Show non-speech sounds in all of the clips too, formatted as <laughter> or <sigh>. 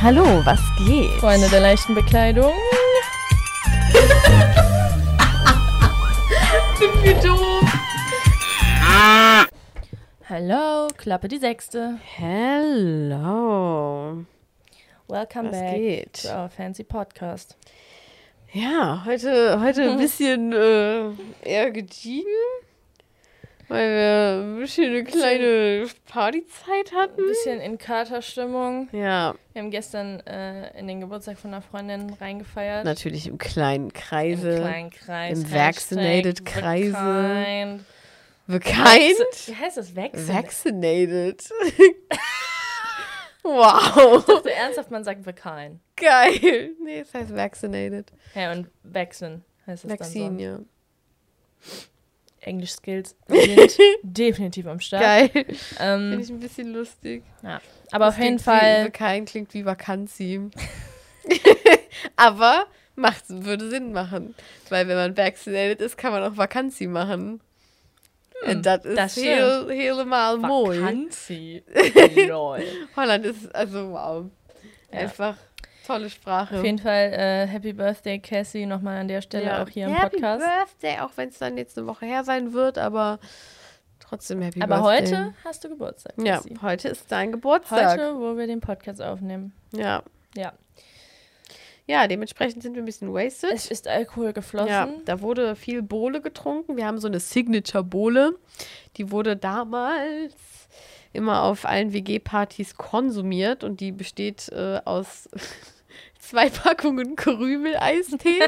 Hallo, was geht? Freunde der leichten Bekleidung. <laughs> Sind wir doof? Hallo, Klappe die Sechste. Hello. Welcome Was back geht? to our fancy podcast. Ja, heute, heute ein <laughs> bisschen äh, eher gediegen, weil wir ein bisschen eine kleine Partyzeit Ein hatten. bisschen in Katerstimmung. Ja, Wir haben gestern äh, in den Geburtstag von einer Freundin reingefeiert. natürlich im kleinen Im Kreise. kleinen Kreis. im vaccinated Kreise. kind. The kind? Wie heißt das? Vaccinated? Vaccinated. <laughs> wow. Ich dachte ernsthaft, man sagt kind. Geil. Nee, es heißt vaccinated. Ja, und Vaccine heißt es Vaccine, dann ja. So. Englisch-Skills sind <laughs> definitiv am Start. Geil. Finde Ähm, ich ein bisschen lustig. aber auf Das jeden klingt Fall Wie, kind klingt wie Vakanzi. <laughs> Aber macht, würde Sinn machen. Weil wenn man vaccinated ist, kann man auch Vakanzi machen. Und das ist das heel, helemaal mooi. Vakanzi. <laughs> Lol. Holland ist, also wow. Ja. Einfach tolle Sprache. Auf jeden Fall äh, Happy Birthday, Cassie, nochmal an der Stelle Ja. auch hier im Happy Podcast. Birthday, auch wenn es dann jetzt eine Woche her sein wird, aber trotzdem Happy Aber Birthday. heute hast du Geburtstag. Ja, Cassie. heute ist dein Geburtstag. Heute, wo wir den Podcast aufnehmen. Ja. Ja. Ja, dementsprechend sind wir ein bisschen wasted. Es ist Alkohol geflossen. Ja, da wurde viel Bohle getrunken. Wir haben so eine Signature-Bohle. Die wurde damals immer auf allen WG-Partys konsumiert und die besteht äh, aus zwei <laughs> Packungen Krümel-Eistee.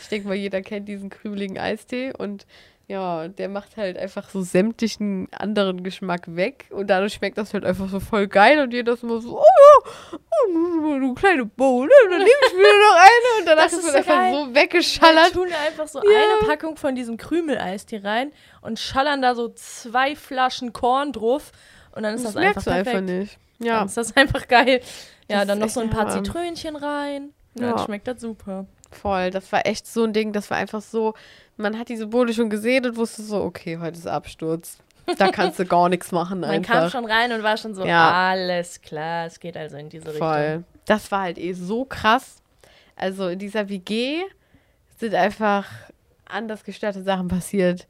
ich denke mal, jeder kennt diesen krümeligen Eistee und ja, der macht halt einfach so sämtlichen anderen Geschmack weg und dadurch schmeckt das halt einfach so voll geil und jeder ist immer so, oh ja, oh, du kleine Bohle, dann nehme ich mir noch eine und danach Das ist man so einfach geil. so Wir weggeschallert. tun da einfach so Ja. eine Packung von diesem Krümeleis hier rein und schallern da so zwei Flaschen Korn drauf und dann ist Das das, einfach du einfach perfekt. Nicht. Dann Ja, ist das einfach geil. Ja, Das dann noch so ein paar Hammer. Zitrönchen rein. Ja. Ja. Dann schmeckt das super. voll. Das war echt so ein Ding, das war einfach so, man hat diese Bohle schon gesehen und wusste so, okay, heute ist Absturz. Da kannst du gar nichts machen <laughs> Man kam einfach. schon rein und war schon so, Ja. alles klar, es geht also in diese Richtung. Voll. Das war halt eh so krass. Also in dieser WG sind einfach anders gestörte Sachen passiert.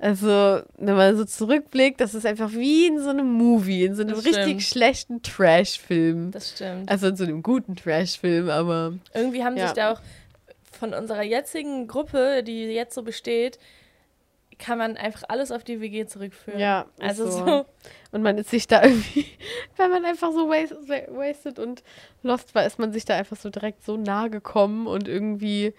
Also, wenn man so zurückblickt, das ist einfach wie in so einem Movie, in so einem Das richtig stimmt. schlechten Trash-Film. Das stimmt. Also in so einem guten Trash-Film, aber Irgendwie haben Ja. sich da auch von unserer jetzigen Gruppe, die jetzt so besteht, kann man einfach alles auf die WG zurückführen. Ja, also so. so. Und man ist sich da <laughs> irgendwie, wenn man einfach so was- wasted und lost war, ist man sich da einfach so direkt so nah gekommen und irgendwie,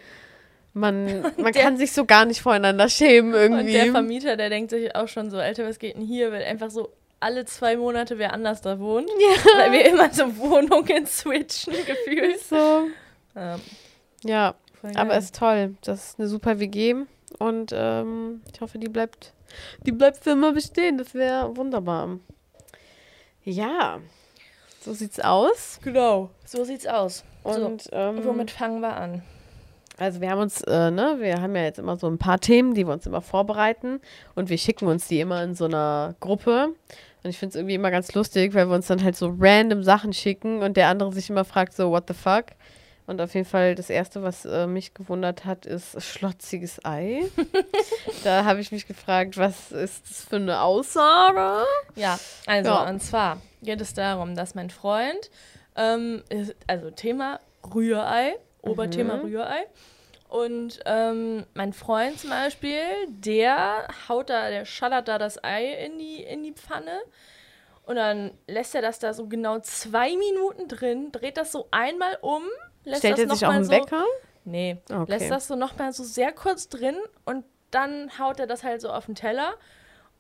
man, <laughs> man Der- kann sich so gar nicht voreinander schämen Und irgendwie. der Vermieter, der denkt sich auch schon so, Alter, was geht denn hier? Weil einfach so alle zwei Monate wer anders da wohnt. ja, Weil wir immer so Wohnungen <laughs> switchen, gefühlt. ist so. Ähm, Ja, aber ist toll. Das ist eine super WG und ähm, ich hoffe, die bleibt, die bleibt für immer bestehen. Das wäre wunderbar. Ja, so sieht's aus. Genau, so sieht's aus. Und ähm, Womit fangen wir an? Also wir haben uns, äh, ne, wir haben ja jetzt immer so ein paar Themen, die wir uns immer vorbereiten und wir schicken uns die immer in so einer Gruppe. Und ich finde es irgendwie immer ganz lustig, weil wir uns dann halt so random Sachen schicken und der andere sich immer fragt so, what the fuck? Und auf jeden Fall das Erste, was äh, mich gewundert hat, ist schlotziges Ei. <laughs> da habe ich mich gefragt, was ist das für eine Aussage? Ja, also Ja. und zwar geht es darum, dass mein Freund, ähm, ist, also Thema Rührei, Oberthema Mhm. Rührei. Und ähm, mein Freund zum Beispiel, der haut da, der schallert da das Ei in die, in die Pfanne. Und dann lässt er das da so genau zwei Minuten drin, dreht das so einmal um, lässt Stellt das er sich auch einen so, Wecker? Nee, Okay. lässt das so nochmal so sehr kurz drin und dann haut er das halt so auf den Teller.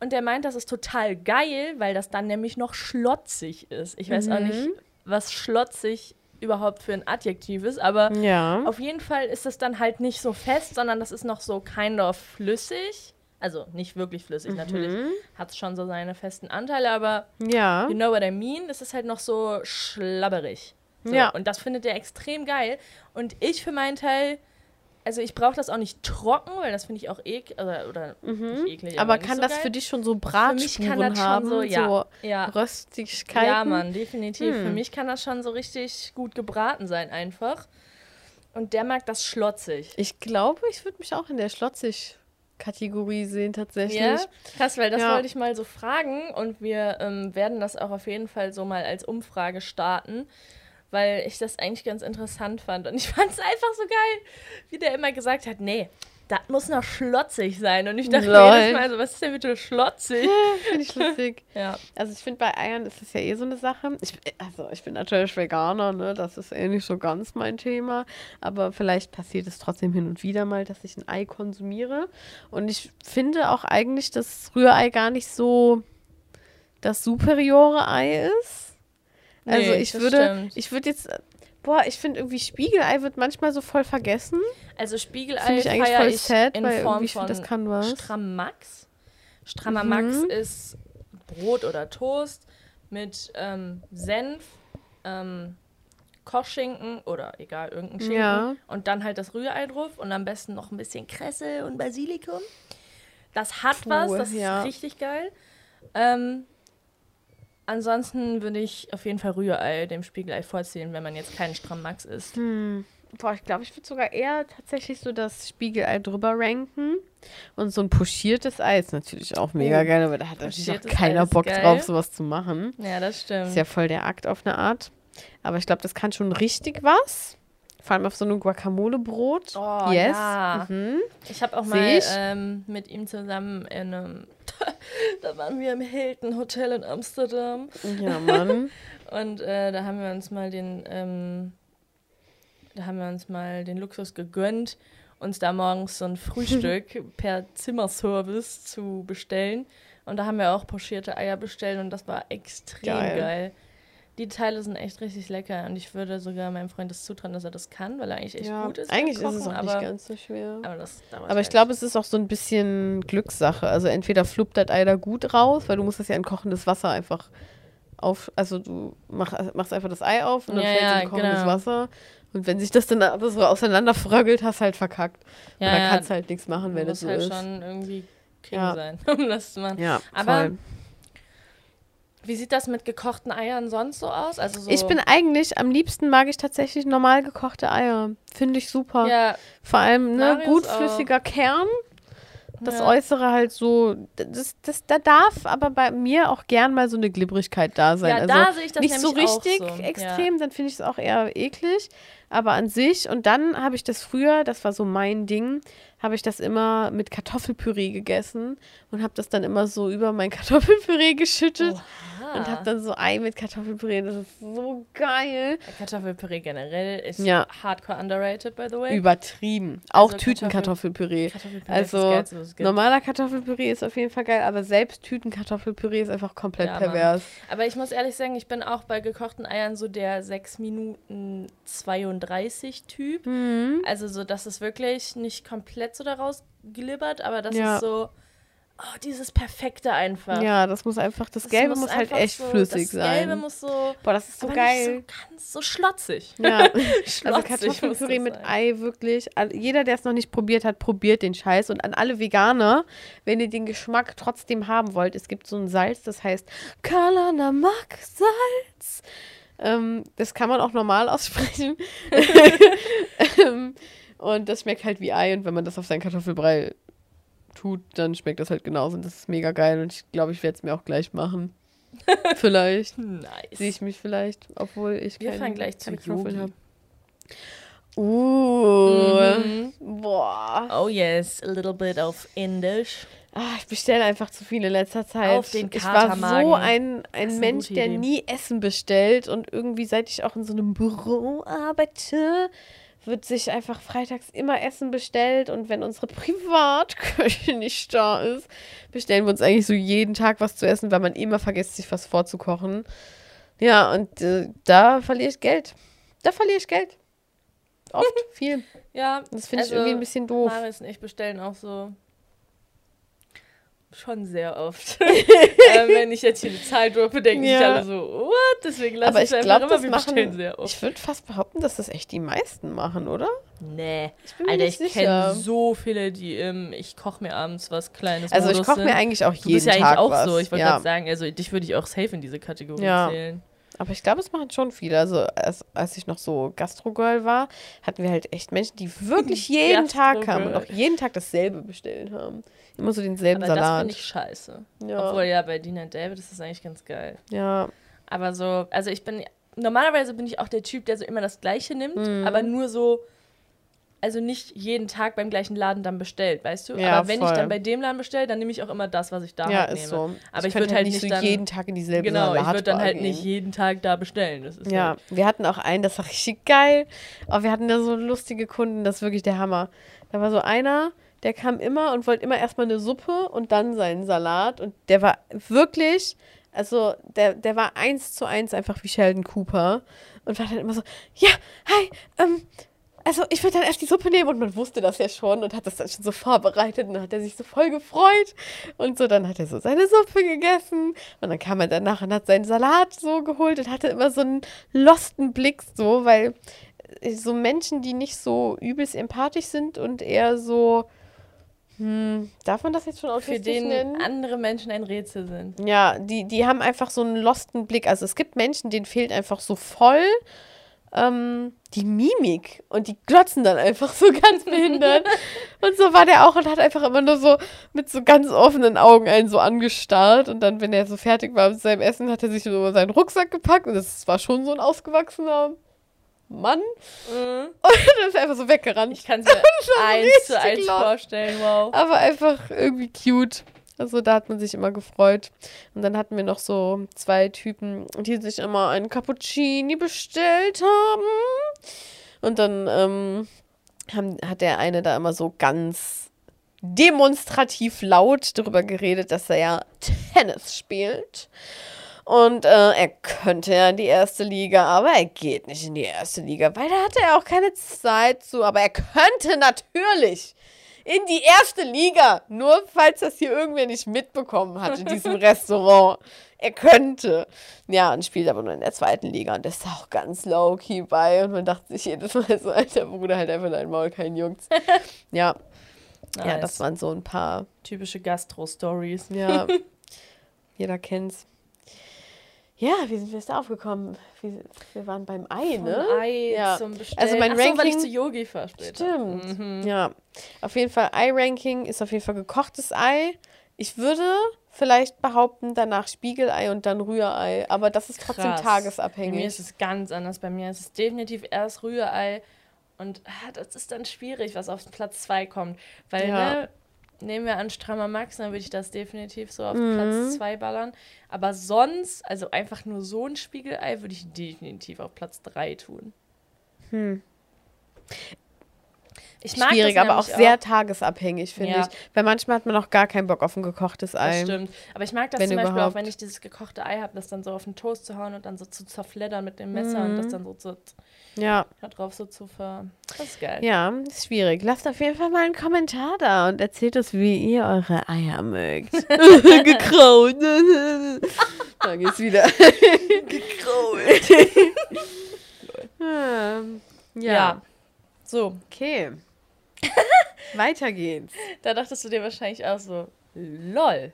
Und der meint, das ist total geil, weil das dann nämlich noch schlotzig ist. Ich weiß auch nicht, Mhm. was schlotzig überhaupt für ein Adjektiv ist, aber Ja. auf jeden Fall ist es dann halt nicht so fest, sondern das ist noch so kind of flüssig. Also nicht wirklich flüssig, natürlich Mhm. hat es schon so seine festen Anteile, aber Ja. you know what I mean, es ist halt noch so schlabberig. So, Ja. Und das findet er extrem geil. Und ich für meinen Teil also ich brauche das auch nicht trocken, weil das finde ich auch eklig, oder, oder nicht eklig. Mhm. Aber nicht kann so das geil. für dich schon so mich Bratspuren kann das schon haben? so, ja, ja. Röstigkeiten? Ja, Mann, definitiv. Für Hm. mich kann das schon so richtig gut gebraten sein, einfach. Und der mag das schlotzig. Ich glaube, ich würde mich auch in der Schlotzig-Kategorie sehen, tatsächlich. Ja, krass, weil das Ja. wollte ich mal so fragen und wir ähm, werden das auch auf jeden Fall so mal als Umfrage starten, weil ich das eigentlich ganz interessant fand und ich <laughs> fand es einfach so geil, wie der immer gesagt hat, nee, das muss noch schlotzig sein und ich dachte Lol. jedes Mal so, was ist denn bitte schlotzig? Finde ich lustig. <laughs> Ja, Also ich finde, bei Eiern ist es ja eh so eine Sache. Ich, also ich bin natürlich Veganer, ne? Das ist eh nicht so ganz mein Thema. Aber vielleicht passiert es trotzdem hin und wieder mal, dass ich ein Ei konsumiere. Und ich finde auch eigentlich, dass Rührei gar nicht so das superiore Ei ist. Also Nee, ich würde, stimmt. ich würde jetzt, boah, ich finde irgendwie Spiegelei wird manchmal so voll vergessen. also Spiegelei Finde ich eigentlich voll ich sad, in weil Form ich von finde, das kann was. Strammax. Strammer Mhm. Max ist Brot oder Toast mit ähm, Senf, ähm, Kochschinken oder egal, irgendein Schinken. Ja. Und dann halt das Rührei drauf und am besten noch ein bisschen Kresse und Basilikum. Das hat Puh, was, das ja. ist richtig geil. Ähm, ansonsten würde ich auf jeden Fall Rührei dem Spiegelei vorziehen, wenn man jetzt keinen Strammax isst. Hm. Boah, ich glaube, ich würde sogar eher tatsächlich so das Spiegelei drüber ranken. Und so ein pochiertes Ei ist natürlich auch mega Oh, geil, aber da hat natürlich auch keiner Bock geil. drauf, sowas zu machen. Ja, das stimmt. Ist ja voll der Akt auf eine Art. Aber ich glaube, das kann schon richtig was. Vor allem auf so einem Guacamole-Brot. Oh, yes. ja. Mhm. Ich habe auch Seh mal ähm, mit ihm zusammen in einem, <laughs> da waren wir im Hilton Hotel in Amsterdam Ja, Mann. <laughs> und äh, da haben wir uns mal den, ähm, da haben wir uns mal den Luxus gegönnt, uns da morgens so ein <laughs> Frühstück per Zimmerservice zu bestellen und da haben wir auch pochierte Eier bestellt und das war extrem Geil. geil. Die Teile sind echt richtig lecker und ich würde sogar meinem Freund das zutrauen, dass er das kann, weil er eigentlich echt ja, gut ist. eigentlich ist es Kochen, auch aber, nicht ganz so schwer. aber das Aber ich halt. glaube, es ist auch so ein bisschen Glückssache. Also entweder fluppt das Ei da gut raus, weil du musst das ja in kochendes Wasser einfach auf, also du mach, machst einfach das Ei auf und dann Ja, fällt es in kochendes genau. Wasser. Und wenn sich das dann aber so auseinanderfröggelt, hast halt verkackt. Ja, und dann ja, kannst du halt nichts machen, wenn muss das so halt ist. schon irgendwie King sein, <laughs> um das zu machen. Ja, Aber voll. Wie sieht das mit gekochten Eiern sonst so aus? Also so, Ich bin eigentlich, am liebsten mag ich tatsächlich normal gekochte Eier. Finde ich super. ja, Vor allem, ne, Marius gut auch. flüssiger Kern. Das Ja. Äußere halt so, das, das, da darf aber bei mir auch gern mal so eine Glibbrigkeit da sein. ja also da sehe ich das nicht so richtig auch so. extrem, dann finde ich es auch eher eklig. Aber an sich, und dann habe ich das früher, das war so mein Ding, habe ich das immer mit Kartoffelpüree gegessen und habe das dann immer so über mein <laughs> Kartoffelpüree geschüttet Ja. und habe dann so Ei mit Kartoffelpüree. Das ist so geil. Kartoffelpüree generell ist Ja. hardcore underrated, by the way. Übertrieben. Auch Also Tütenkartoffelpüree. Kartoffelpüree Also Geilste, normaler Kartoffelpüree ist auf jeden Fall geil, aber selbst Tütenkartoffelpüree ist einfach komplett Ja, Mann. pervers. Aber ich muss ehrlich sagen, ich bin auch bei gekochten Eiern so der 6 Minuten 32 Typ. Mhm. Also so, dass es wirklich nicht komplett so daraus glibbert, aber das Ja. ist so, oh, dieses Perfekte einfach. Ja, das muss einfach, das, Das Gelbe muss muss halt echt so, flüssig das sein. Gelbe muss so, Boah, das ist so geil. so ganz so schlotzig. Ja, <laughs> also Schlotzig Kartoffelpüree muss mit das sein. Ei, wirklich. Jeder, der es noch nicht probiert hat, probiert den Scheiß. Und an alle Veganer, wenn ihr den Geschmack trotzdem haben wollt, es gibt so ein Salz, das heißt Kalanamak Salz. Ähm, das kann man auch normal aussprechen. <laughs> <laughs> ähm, und das schmeckt halt wie Ei. Und wenn man das auf seinen Kartoffelbrei tut, dann schmeckt das halt genauso. Und das ist mega geil. Und ich glaube, ich werde es mir auch gleich machen. <laughs> vielleicht. Nice. Sehe ich mich vielleicht, obwohl ich Wir fahren gleich keine Yogi. habe. Uh, Mhm. boah. Oh yes, a little bit of Indisch. Ah, ich bestelle einfach zu viel in letzter Zeit. Auf den ich war so Katermagen. ein, ein Mensch, der nie Essen bestellt und irgendwie, seit ich auch in so einem Büro arbeite, wird sich einfach freitags immer Essen bestellt und wenn unsere <laughs> Privatküche nicht da ist, bestellen wir uns eigentlich so jeden Tag was zu essen, weil man immer vergisst, sich was vorzukochen. Ja, und äh, da verliere ich Geld. Da verliere ich Geld. Oft, <laughs> viel. Ja, Das finde ich also irgendwie ein bisschen doof. Maris und ich bestellen auch so schon sehr oft. <laughs> ähm, wenn ich jetzt hier eine Zahl droppe, denken Ja. sich alle so, what? Deswegen lasse ich ich es einfach das immer, wir bestellen sehr oft. Ich würde fast behaupten, dass das echt die meisten machen, oder? Nee. Ich bin Alter, nicht ich kenne so viele, die ähm, ich koche mir abends was Kleines Also ich Modus koche sind. mir eigentlich auch Du jeden bist ja eigentlich Tag auch was. so. Ich wollte ja. gerade sagen, also dich würde ich auch safe in diese Kategorie Ja. zählen. Aber ich glaube, es machen schon viele. Also als, als ich noch so Gastrogirl war, hatten wir halt echt Menschen, die wirklich <laughs> jeden Tag kamen und auch jeden Tag dasselbe bestellt haben. Immer so denselben Aber das Salat. finde ich scheiße. ja. Obwohl ja, bei and David ist das eigentlich ganz geil. ja. Aber so, also ich bin, normalerweise bin ich auch der Typ, der so immer das Gleiche nimmt, Mhm. aber nur so, also nicht jeden Tag beim gleichen Laden dann bestellt, weißt du? Ja, aber wenn ich voll. dann bei dem Laden bestelle, dann nehme ich auch immer das, was ich da ja, halt ist nehme. so. Aber ich könnte würde halt nicht so dann- jeden Tag in dieselbe Genau, ich würde dann halt gehen. nicht jeden Tag da bestellen. Das ist Ja, halt, wir hatten auch einen, das war richtig geil. Aber wir hatten da so lustige Kunden, das ist wirklich der Hammer. Da war so einer, der kam immer und wollte immer erstmal eine Suppe und dann seinen Salat. Und der war wirklich, also der, der war eins zu eins einfach wie Sheldon Cooper. Und war dann immer so, ja, hi, ähm, also ich würde dann erst die Suppe nehmen und man wusste das ja schon und hat das dann schon so vorbereitet und dann hat er sich so voll gefreut und so, dann hat er so seine Suppe gegessen und dann kam er danach und hat seinen Salat so geholt und hatte immer so einen losten Blick so, weil äh, so Menschen, die nicht so übelst empathisch sind und eher so, hm, darf man das jetzt schon für autistisch den nennen? andere Menschen ein Rätsel sind. Ja, die, die haben einfach so einen losten Blick. Also es gibt Menschen, denen fehlt einfach so voll ähm, die Mimik und die glotzen dann einfach so <laughs> ganz behindert. und so war der auch und hat einfach immer nur so mit so ganz offenen Augen einen so angestarrt. Und dann, wenn er so fertig war mit seinem Essen, hat er sich so seinen Rucksack gepackt und das war schon so ein ausgewachsener Mann. Mhm. <laughs> Und dann ist er einfach so weggerannt. Ich kann es mir <laughs> eins zu eins laut. vorstellen, wow. Aber einfach irgendwie cute. Also da hat man sich immer gefreut. Und dann hatten wir noch so zwei Typen, die sich immer einen Cappuccini bestellt haben. Und dann ähm, haben, hat der eine da immer so ganz demonstrativ laut darüber geredet, dass er ja Tennis spielt. Und äh, er könnte ja in die erste Liga, aber er geht nicht in die erste Liga, weil da hat er auch keine Zeit zu. Aber er könnte natürlich in die erste Liga. Nur falls das hier irgendwer nicht mitbekommen hat in diesem <laughs> Restaurant. Er könnte. Ja, und spielt aber nur in der zweiten Liga und ist auch ganz low-key bei. Und man dachte sich jedes Mal so, alter Bruder, halt einfach dein Maul, kein Jungs. <laughs> Ja, ja, Nice. das waren so ein paar. Typische Gastro-Stories. Ja, <laughs> jeder kennt's. Ja, wie sind wir jetzt da aufgekommen? Wir, waren beim Ei, Von ne? Ei Ja. zum Bestellen. Also mein Ach so, weil ich Ranking- zu Yogi fahre. Stimmt. Mhm. Ja, auf jeden Fall Ei-Ranking ist auf jeden Fall gekochtes Ei. Ich würde vielleicht behaupten, danach Spiegelei und dann Rührei, aber das ist trotzdem Krass. Bei mir tagesabhängig. ist es ganz anders. Bei mir ist es definitiv erst Rührei. Und ah, das ist dann schwierig, was auf Platz 2 kommt. Weil, Ja. ne, nehmen wir an Strammer Max, dann würde ich das definitiv so auf Mhm. Platz 2 ballern. Aber sonst, also einfach nur so ein Spiegelei, würde ich definitiv auf Platz 3 tun. Hm. Ich Schwierig, das aber auch nämlich sehr tagesabhängig, finde Ja. ich. Weil manchmal hat man auch gar keinen Bock auf ein gekochtes Das Ei. stimmt. Aber ich mag das Wenn zum Beispiel überhaupt. auch, wenn ich dieses gekochte Ei habe, das dann so auf den Toast zu hauen und dann so zu zerfleddern mit dem Messer und das Mhm. dann so zu, Ja, da drauf so zu ver... Das ist geil. ja, ist schwierig. Lasst auf jeden Fall mal einen Kommentar da und erzählt uns, wie ihr eure Eier mögt. <laughs> Gekraut. <laughs> da geht's wieder. Gekrault. Ähm, <laughs> Ja. ja. So, Okay. <laughs> Weiter geht's. da dachtest du dir wahrscheinlich auch so, lol,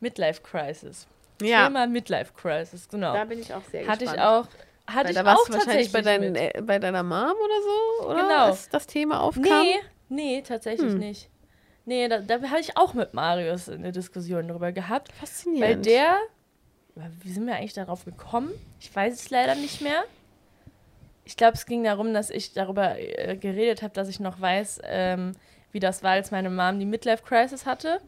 Midlife Crisis. Ja, Thema Midlife Crisis, genau. da bin ich auch sehr hatte ich gespannt. auch, hatte Weil ich da auch warst du wahrscheinlich tatsächlich bei, deinen, äh, bei deiner Mom oder so, oder? Genau. Als das Thema aufkam. Nee, nee, tatsächlich Hm. nicht. Nee, da, da habe ich auch mit Marius eine Diskussion drüber gehabt. Faszinierend. Weil der, wie sind wir eigentlich darauf gekommen? Ich weiß es leider nicht mehr. Ich glaube, es ging darum, dass ich darüber äh, geredet habe, dass ich noch weiß, ähm, wie das war, als meine Mom die Midlife Crisis hatte.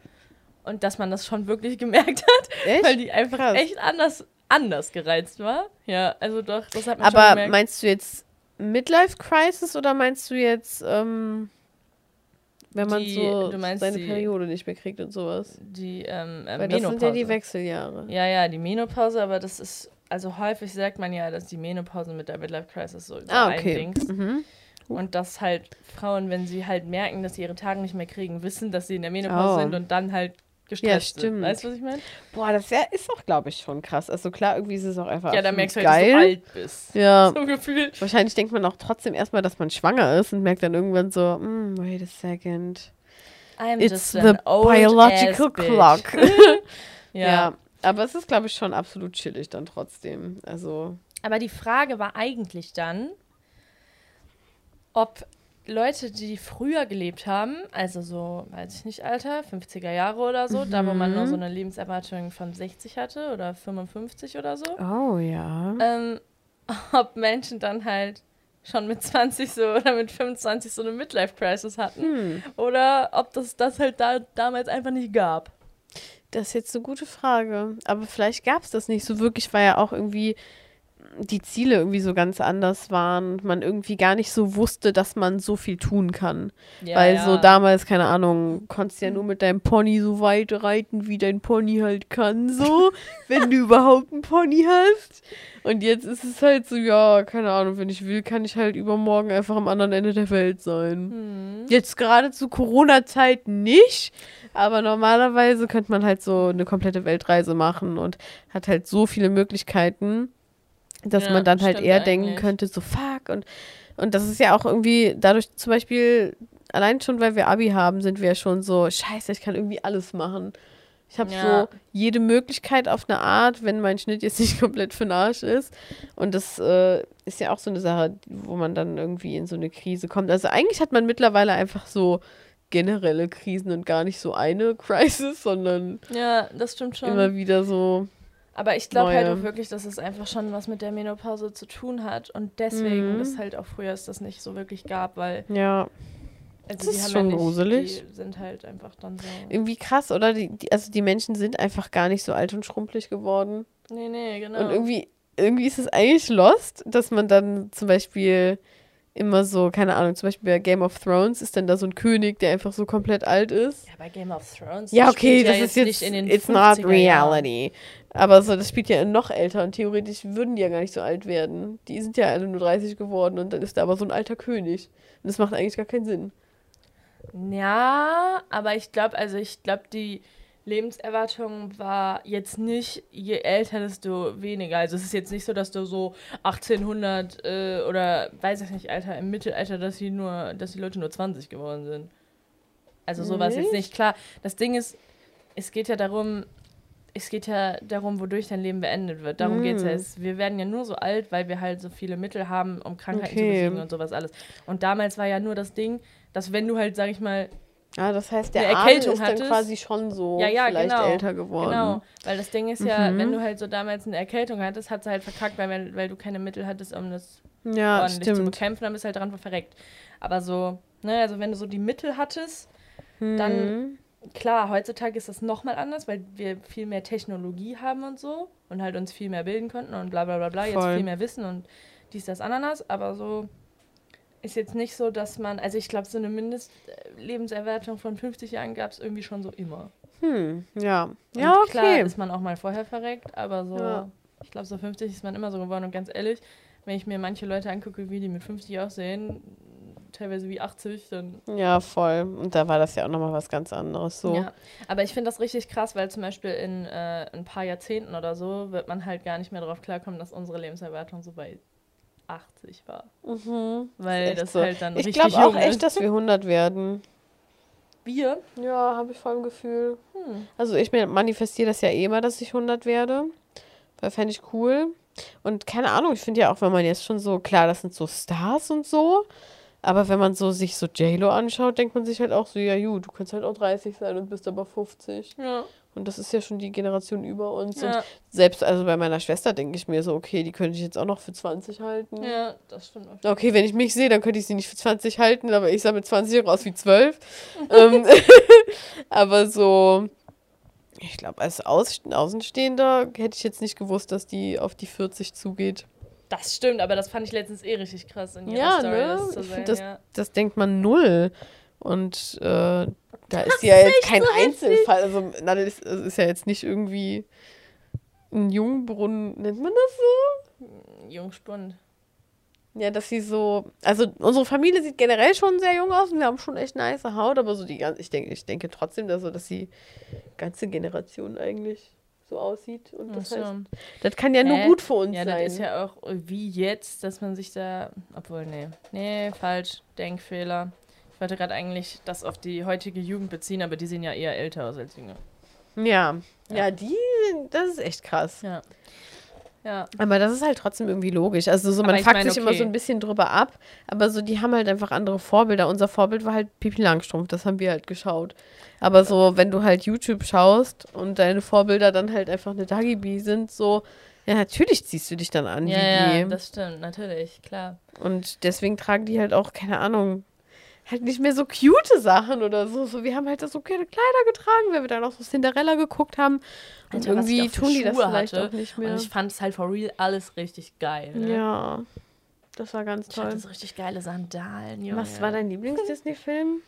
Und dass man das schon wirklich <laughs> gemerkt hat, Echt? weil die einfach Krass. echt anders, anders gereizt war. Ja, also doch, das hat man schon Aber gemerkt. meinst du jetzt Midlife Crisis oder meinst du jetzt, ähm, wenn man Die- so seine die- Periode nicht mehr kriegt und sowas? die ähm, äh, Weil das sind ja die Menopause. Wechseljahre. Ja, ja, die Menopause, aber das ist, also häufig sagt man ja, dass die Menopause mit der Midlife Crisis so Ah, okay. Mhm. Und dass halt Frauen, wenn sie halt merken, dass sie ihre Tage nicht mehr kriegen, wissen, dass sie in der Menopause Oh. sind und dann halt gestresst Ja, stimmt. sind. Weißt du, was ich meine? Boah, das wär, ist auch, glaube ich, schon krass. Also klar, irgendwie ist es auch einfach Ja, da merkst du halt, dass du alt bist. Ja, <laughs> So gefühlt. wahrscheinlich denkt man auch trotzdem erstmal, dass man schwanger ist und merkt dann irgendwann so, "Mm, wait a second. I'm It's just the an old biological clock. <laughs> <laughs> Ja. ja. Aber es ist, glaube ich, schon absolut chillig dann trotzdem. Also, Aber die Frage war eigentlich dann, ob Leute, die früher gelebt haben, also so, weiß ich nicht, Alter, 50er Jahre oder so, da wo man nur so eine Lebenserwartung von 60 hatte oder 55 oder so, oh ja. ähm, <laughs> ob Menschen dann halt schon mit 20 so oder mit 25 so eine Midlife-Crisis hatten Hm. oder ob das das halt da damals einfach nicht gab. Das ist jetzt eine gute Frage. Aber vielleicht gab es das nicht so wirklich, weil ja auch irgendwie die Ziele irgendwie so ganz anders waren und man irgendwie gar nicht so wusste, dass man so viel tun kann. Ja, weil ja. so damals, keine Ahnung, konntest ja nur mit deinem Pony so weit reiten, wie dein Pony halt kann, so, <laughs> wenn du überhaupt einen Pony hast. Und jetzt ist es halt so, ja, keine Ahnung, wenn ich will, kann ich halt übermorgen einfach am anderen Ende der Welt sein. Hm. Jetzt gerade zu Corona-Zeit nicht, aber normalerweise könnte man halt so eine komplette Weltreise machen und hat halt so viele Möglichkeiten, dass Ja, man dann halt eher denken eigentlich. könnte, so fuck. Und, und das ist ja auch irgendwie, dadurch zum Beispiel, allein schon, weil wir Abi haben, sind wir ja schon so, scheiße, ich kann irgendwie alles machen. Ich habe Ja. so jede Möglichkeit auf eine Art, wenn mein Schnitt jetzt <laughs> nicht komplett für den Arsch ist. Und das äh, ist ja auch so eine Sache, wo man dann irgendwie in so eine Krise kommt. Also eigentlich hat man mittlerweile einfach so generelle Krisen und gar nicht so eine <laughs> Crisis, sondern Ja, das stimmt schon. immer wieder so. Aber ich glaube halt auch wirklich, dass es einfach schon was mit der Menopause zu tun hat und deswegen Mhm. das halt auch früher es das nicht so wirklich gab, weil Ja, also Das die ist schon ja nicht, gruselig. Die sind halt einfach dann so. irgendwie krass, oder? Die, die, also die Menschen sind einfach gar nicht so alt und schrumpelig geworden. Nee, nee, genau. Und irgendwie, irgendwie ist es eigentlich lost, dass man dann zum Beispiel immer so, keine Ahnung, zum Beispiel bei Game of Thrones ist dann da so ein König, der einfach so komplett alt ist. ja, bei Game of Thrones. Ja, das okay, das ja ist jetzt, nicht in den it's not 50er Jahren. reality. Aber so, das spielt ja noch älter und theoretisch würden die ja gar nicht so alt werden. Die sind ja alle nur 30 geworden und dann ist da aber so ein alter König. Und das macht eigentlich gar keinen Sinn. Ja, aber ich glaube, also ich glaube, die Lebenserwartung war jetzt nicht, je älter, desto weniger. Also es ist jetzt nicht so, dass du so 1800 äh, oder weiß ich nicht, Alter, im Mittelalter, dass die nur, dass die Leute nur 20 geworden sind. Also so war es jetzt Nicht? Klar, das Ding ist, es geht ja darum, es geht ja darum, wodurch dein Leben beendet wird. Darum Mm. geht es ja. Es- Wir werden ja nur so alt, weil wir halt so viele Mittel haben, um Krankheiten zu Okay. besiegen und sowas alles. Und damals war ja nur das Ding, dass wenn du halt, sag ich mal, Ah, das heißt, der Eine Erkältung ist dann quasi schon so Ja, ja, vielleicht genau. älter geworden. Genau, weil das Ding ist ja, Mhm. wenn du halt so damals eine Erkältung hattest, hat sie halt verkackt, weil, weil du keine Mittel hattest, um das Ja, ordentlich zu stimmt. bekämpfen, dann bist du halt dran verreckt. Aber so, ne, also wenn du so die Mittel hattest, dann, Mhm. klar, heutzutage ist das nochmal anders, weil wir viel mehr Technologie haben und so und halt uns viel mehr bilden konnten und bla bla bla bla, jetzt Voll. viel mehr wissen und dies, das, Ananas, aber so ist jetzt nicht so, dass man, also ich glaube, so eine Mindestlebenserwartung von 50 Jahren gab es irgendwie schon so immer. Hm, ja. Und Ja, okay. Klar ist man auch mal vorher verreckt, aber so, Ja. ich glaube, so 50 ist man immer so geworden. Und ganz ehrlich, wenn ich mir manche Leute angucke, wie die mit 50 aussehen, teilweise wie 80, dann. Ja, voll. Und da war das ja auch nochmal was ganz anderes. So. Ja. Aber ich finde das richtig krass, weil zum Beispiel in äh, ein paar Jahrzehnten oder so wird man halt gar nicht mehr darauf klarkommen, dass unsere Lebenserwartung so bei 80 war. Mhm. Weil Echt das so. halt dann Ich richtig glaube auch echt, ist. dass wir 100 werden. Wir? Ja, habe ich voll im Gefühl. Hm. Also ich manifestiere das ja eh immer, dass ich 100 werde. Weil fände ich cool. Und keine Ahnung, ich finde ja auch, wenn man jetzt schon so, klar, das sind so Stars und so. Aber wenn man so sich so J-Lo anschaut, denkt man sich halt auch so, ja, gut, du kannst halt auch 30 sein und bist aber 50. Ja. Und das ist ja schon die Generation über uns. Und Ja. selbst also bei meiner Schwester denke ich mir so, okay, die könnte ich jetzt auch noch für 20 halten. ja, das stimmt auch. Okay, wenn ich mich sehe, dann könnte ich sie nicht für 20 halten, aber ich sah mit 20 auch aus wie 12. <laughs> ähm, <laughs> aber so, ich glaube, als Außenstehender hätte ich jetzt nicht gewusst, dass die auf die 40 zugeht. Das stimmt, aber das fand ich letztens eh richtig krass in ihrer Ja, Story, ne? das zu sehen, das- ja. Das denkt man null. Und äh, da ist sie ja jetzt kein Einzelfall. Also, Nadel ist, ist ja jetzt nicht irgendwie ein Jungbrunnen, nennt man das so? Jungspund. Ja, dass sie so. Also, unsere Familie sieht generell schon sehr jung aus und wir haben schon echt nice Haut, aber so die ganze. Ich denke, ich denke trotzdem, dass, so, dass die ganze Generation eigentlich so aussieht. Und das, heißt, das kann ja nur Hä? gut für uns Ja, sein. das ist ja auch wie jetzt, dass man sich da. Obwohl, nee. Nee, falsch. Denkfehler. Ich wollte gerade eigentlich das auf die heutige Jugend beziehen, aber die sehen ja eher älter aus als jünger. ja. Ja. ja, die, das ist echt krass. Ja. Ja. Aber das ist halt trotzdem irgendwie logisch. Also so, man fuckt mein, sich immer okay. so ein bisschen drüber ab, aber so, die haben halt einfach andere Vorbilder. Unser Vorbild war halt Pipi Langstrumpf, das haben wir halt geschaut. Aber so, wenn du halt YouTube schaust und deine Vorbilder dann halt einfach eine Dagibi sind, so, ja, natürlich ziehst du dich dann an Ja, ja, das stimmt, natürlich, klar. Und deswegen tragen die halt auch, keine Ahnung, halt nicht mehr so cute Sachen oder so. so wir haben halt so keine Kleider getragen, weil wir dann auch so Cinderella geguckt haben. Und Alter, irgendwie tun die das vielleicht hatte. auch nicht mehr. Und ich fand es halt for real alles richtig geil. Ne? ja, das war ganz Ich toll. hatte so richtig geile Sandalen, Junge. Was war dein Lieblings-Disney-Film?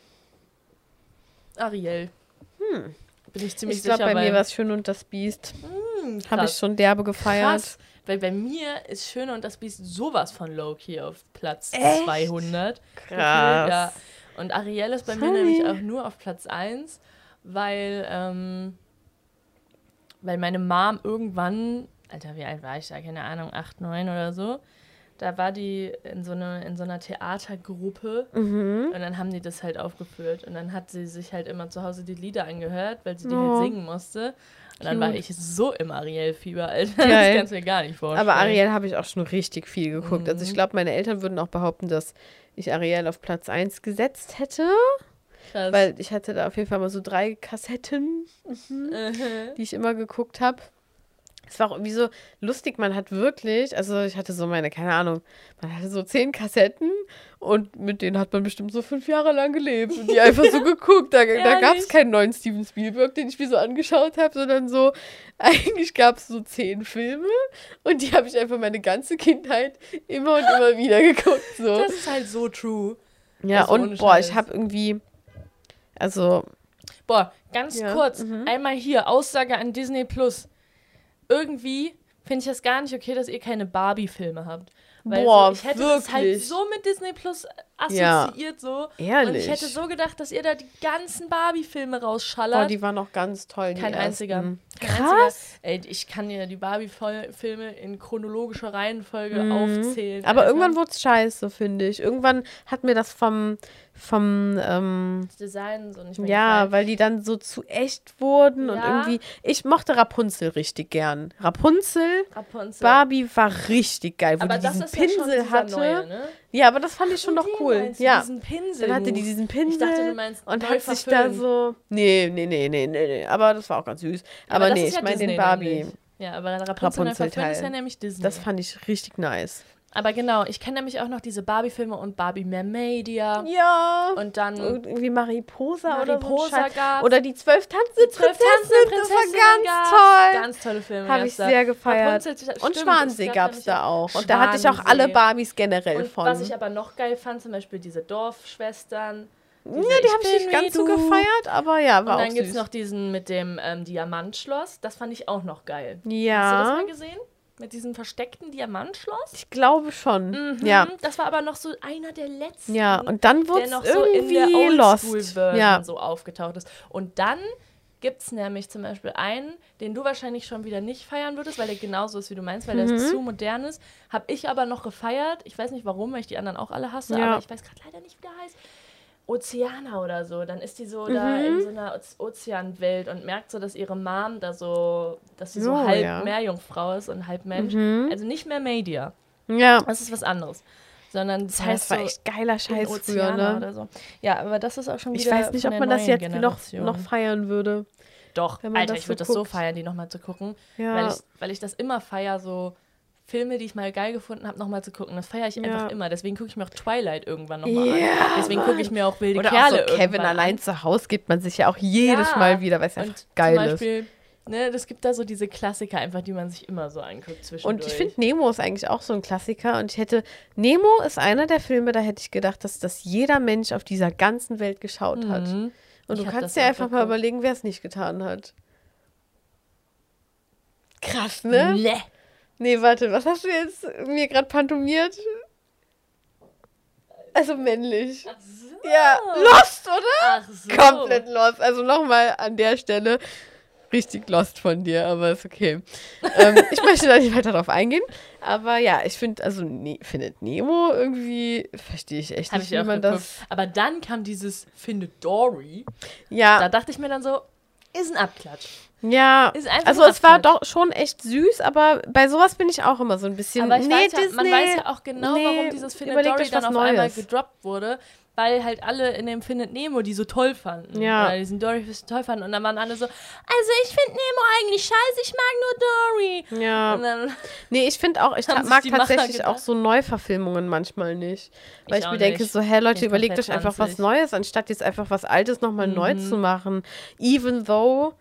Ariel. Hm. Bin ich ziemlich Ich glaube, sicher, bei mir war es Schön und das Biest. Hm, Habe ich schon derbe gefeiert. Krass, weil bei mir ist Schöne und das Biest sowas von Low-Key auf Platz Echt? 200. Krass. Ja. Und Ariel ist bei mir Funny. nämlich auch nur auf Platz 1, weil, ähm, weil meine Mom irgendwann, Alter, wie alt war ich da? Keine Ahnung, 8, 9 oder so. Da war die in so, eine, in so einer Theatergruppe Mhm. und dann haben die das halt aufgeführt. Und dann hat sie sich halt immer zu Hause die Lieder angehört, weil sie die Oh. halt singen musste. Und dann war ich so im Ariel-Fieber, Alter. <laughs> Geil. Das kannst du mir gar nicht vorstellen. Aber Ariel habe ich auch schon richtig viel geguckt. Also Mhm. ich glaube, meine Eltern würden auch behaupten, dass ich Ariel auf Platz 1 gesetzt hätte. Krass. Weil ich hatte da auf jeden Fall mal so drei Kassetten, Mhm. die ich immer geguckt habe. Es war auch irgendwie so lustig, man hat wirklich, also ich hatte so meine, keine Ahnung, man hatte so zehn Kassetten und mit denen hat man bestimmt so fünf Jahre lang gelebt und die <laughs> einfach so geguckt. Da, da gab es keinen neuen Steven Spielberg, den ich mir so angeschaut habe, sondern so, <laughs> eigentlich gab es so zehn Filme und die habe ich einfach meine ganze Kindheit immer und immer wieder <laughs> geguckt. So. Das ist halt so true. ja, also und boah, ich habe irgendwie, also, Boah, ganz Ja, kurz, mhm. einmal hier, Aussage an Disney Plus. Irgendwie finde ich das gar nicht okay, dass ihr keine Barbie-Filme habt. Weil Boah, so, ich hätte das halt so mit Disney Plus Ja. assoziiert so. ehrlich. Und ich hätte so gedacht, dass ihr da die ganzen Barbie-Filme rausschallert. die waren noch ganz toll. Kein einziger. Kein Krass. Einziger. Ey, ich kann dir die Barbie-Filme in chronologischer Reihenfolge Mhm. aufzählen. Aber Alter. irgendwann wurde es scheiße, finde ich. Irgendwann hat mir das vom, vom ähm, Design so nicht mehr ja, gefallen. weil die dann so zu echt wurden und Ja. irgendwie. Ich mochte Rapunzel richtig gern. Rapunzel, Rapunzel. Barbie war richtig geil, wo aber die das diesen ja Pinsel dieser hatte. Neue, ne? Ja, aber das fand ich schon noch cool. Ja. Diesen Pinsel. Dann hatte die diesen Pinsel Ich dachte, du meinst und hat sich da so. Nee, nee, nee, nee, nee, nee. Aber das war auch ganz süß. Aber, nee, ich meine den Barbie. Ja, aber Rapunzel, Rapunzel ist ja nämlich Disney. Das fand ich richtig nice. Aber genau, ich kenne nämlich auch noch diese Barbie-Filme und Barbie Mermaidia. Ja. Und dann Und irgendwie Mariposa, oder so. Mariposa gab's. Oder die zwölf Tanzen Zwölf Prinzessinnen. Das war ganz gab's. toll. Ganz tolle Filme. Habe ich sehr gefeiert. Rapunzel, Und stimmt, Schwansee gab es da auch. Und da hatte ich auch alle. Barbies generell Und von. was ich aber noch geil fand, zum Beispiel diese Dorfschwestern. ja, diese die habe ich nicht ganz so gefeiert, aber ja, Und war dann auch gibt es noch diesen mit dem ähm, Diamantschloss. Das fand ich auch noch geil. Hast du das ja, mal gesehen? Mit diesem versteckten Diamantschloss? ich glaube schon. Mhm, Ja. Das war aber noch so einer der letzten. Ja, und dann wurde der es noch so in der irgendwie lost. Ja. so aufgetaucht ist. Und dann gibt es nämlich zum Beispiel einen, den du wahrscheinlich schon wieder nicht feiern würdest, weil der genauso ist, wie du meinst, weil der Mhm. ist zu modern ist. Habe ich aber noch gefeiert. Ich weiß nicht warum, weil ich die anderen auch alle hasse, Ja. aber ich weiß gerade leider nicht, wie der heißt. Ozeaner oder so. Dann ist die so da Mhm. in so einer Oze- Ozeanwelt und merkt so, dass ihre Mom da so, dass sie so Oh, halb ja. Meerjungfrau ist und halb Mensch. Mhm. Also nicht mehr Media. Ja. Das ist was anderes. Sondern das Das heißt war so echt geiler Scheiß früher, ne? oder so. Ja, aber das ist auch schon wieder Ich weiß nicht, ob man das jetzt noch, Generation. noch feiern würde. Doch, Alter, das ich so würde das so feiern, die nochmal zu gucken. Ja. Weil, ich, weil ich das immer feier, so Filme, die ich mal geil gefunden habe, nochmal zu gucken. Das feiere ich Ja. einfach immer. Deswegen gucke ich mir auch Twilight irgendwann nochmal Ja, an. Deswegen gucke ich mir auch Wilde Oder Kerle auch so Kevin allein an. zu Hause gibt man sich ja auch jedes Ja. Mal wieder, weil es Und einfach geil zum ist. Beispiel, ne, das gibt da so diese Klassiker einfach, die man sich immer so anguckt zwischendurch. Und ich finde, Nemo ist eigentlich auch so ein Klassiker. Und ich hätte, Nemo ist einer der Filme, da hätte ich gedacht, dass das jeder Mensch auf dieser ganzen Welt geschaut hat. Mhm. Und Ich du kannst dir einfach mal überlegen, wer es nicht getan hat. Krass, ne? Ne. Nee, warte, was hast du jetzt mir gerade pantomiert? Also männlich. Ach so. Ja, lost, oder? Ach so. Komplett lost. Also nochmal an der Stelle. Richtig lost von dir, aber ist okay. ähm, <laughs> ich möchte da nicht weiter drauf eingehen. Aber ja, ich finde, also ne, findet Nemo irgendwie, verstehe ich echt Hab nicht, ich wie man geguckt. das. Aber dann kam dieses Findet Dory. Da Ja, dachte ich mir dann so, ist ein Abklatsch. ja. Ist einfach Also es war doch schon echt süß, aber bei sowas bin ich auch immer so ein bisschen. Aber ich nee, weiß ja, Disney, man weiß ja auch genau, nee, warum dieses Findet Dory dann auf einmal Neues. gedroppt wurde. Weil halt alle in dem Findet Nemo die so toll fanden. Ja. Oder diesen Dory so toll fanden. Und dann waren alle so, also ich finde Nemo eigentlich scheiße, ich mag nur Dory. Ja. Und dann, Nee, ich finde auch, ich mag die tatsächlich auch so Neuverfilmungen manchmal nicht. Weil Ich ich, mir denke, nicht. so, hä, Leute, Bin überlegt komplett euch einfach was. Neues, anstatt jetzt einfach was Altes nochmal neu Mhm. zu machen. Even though,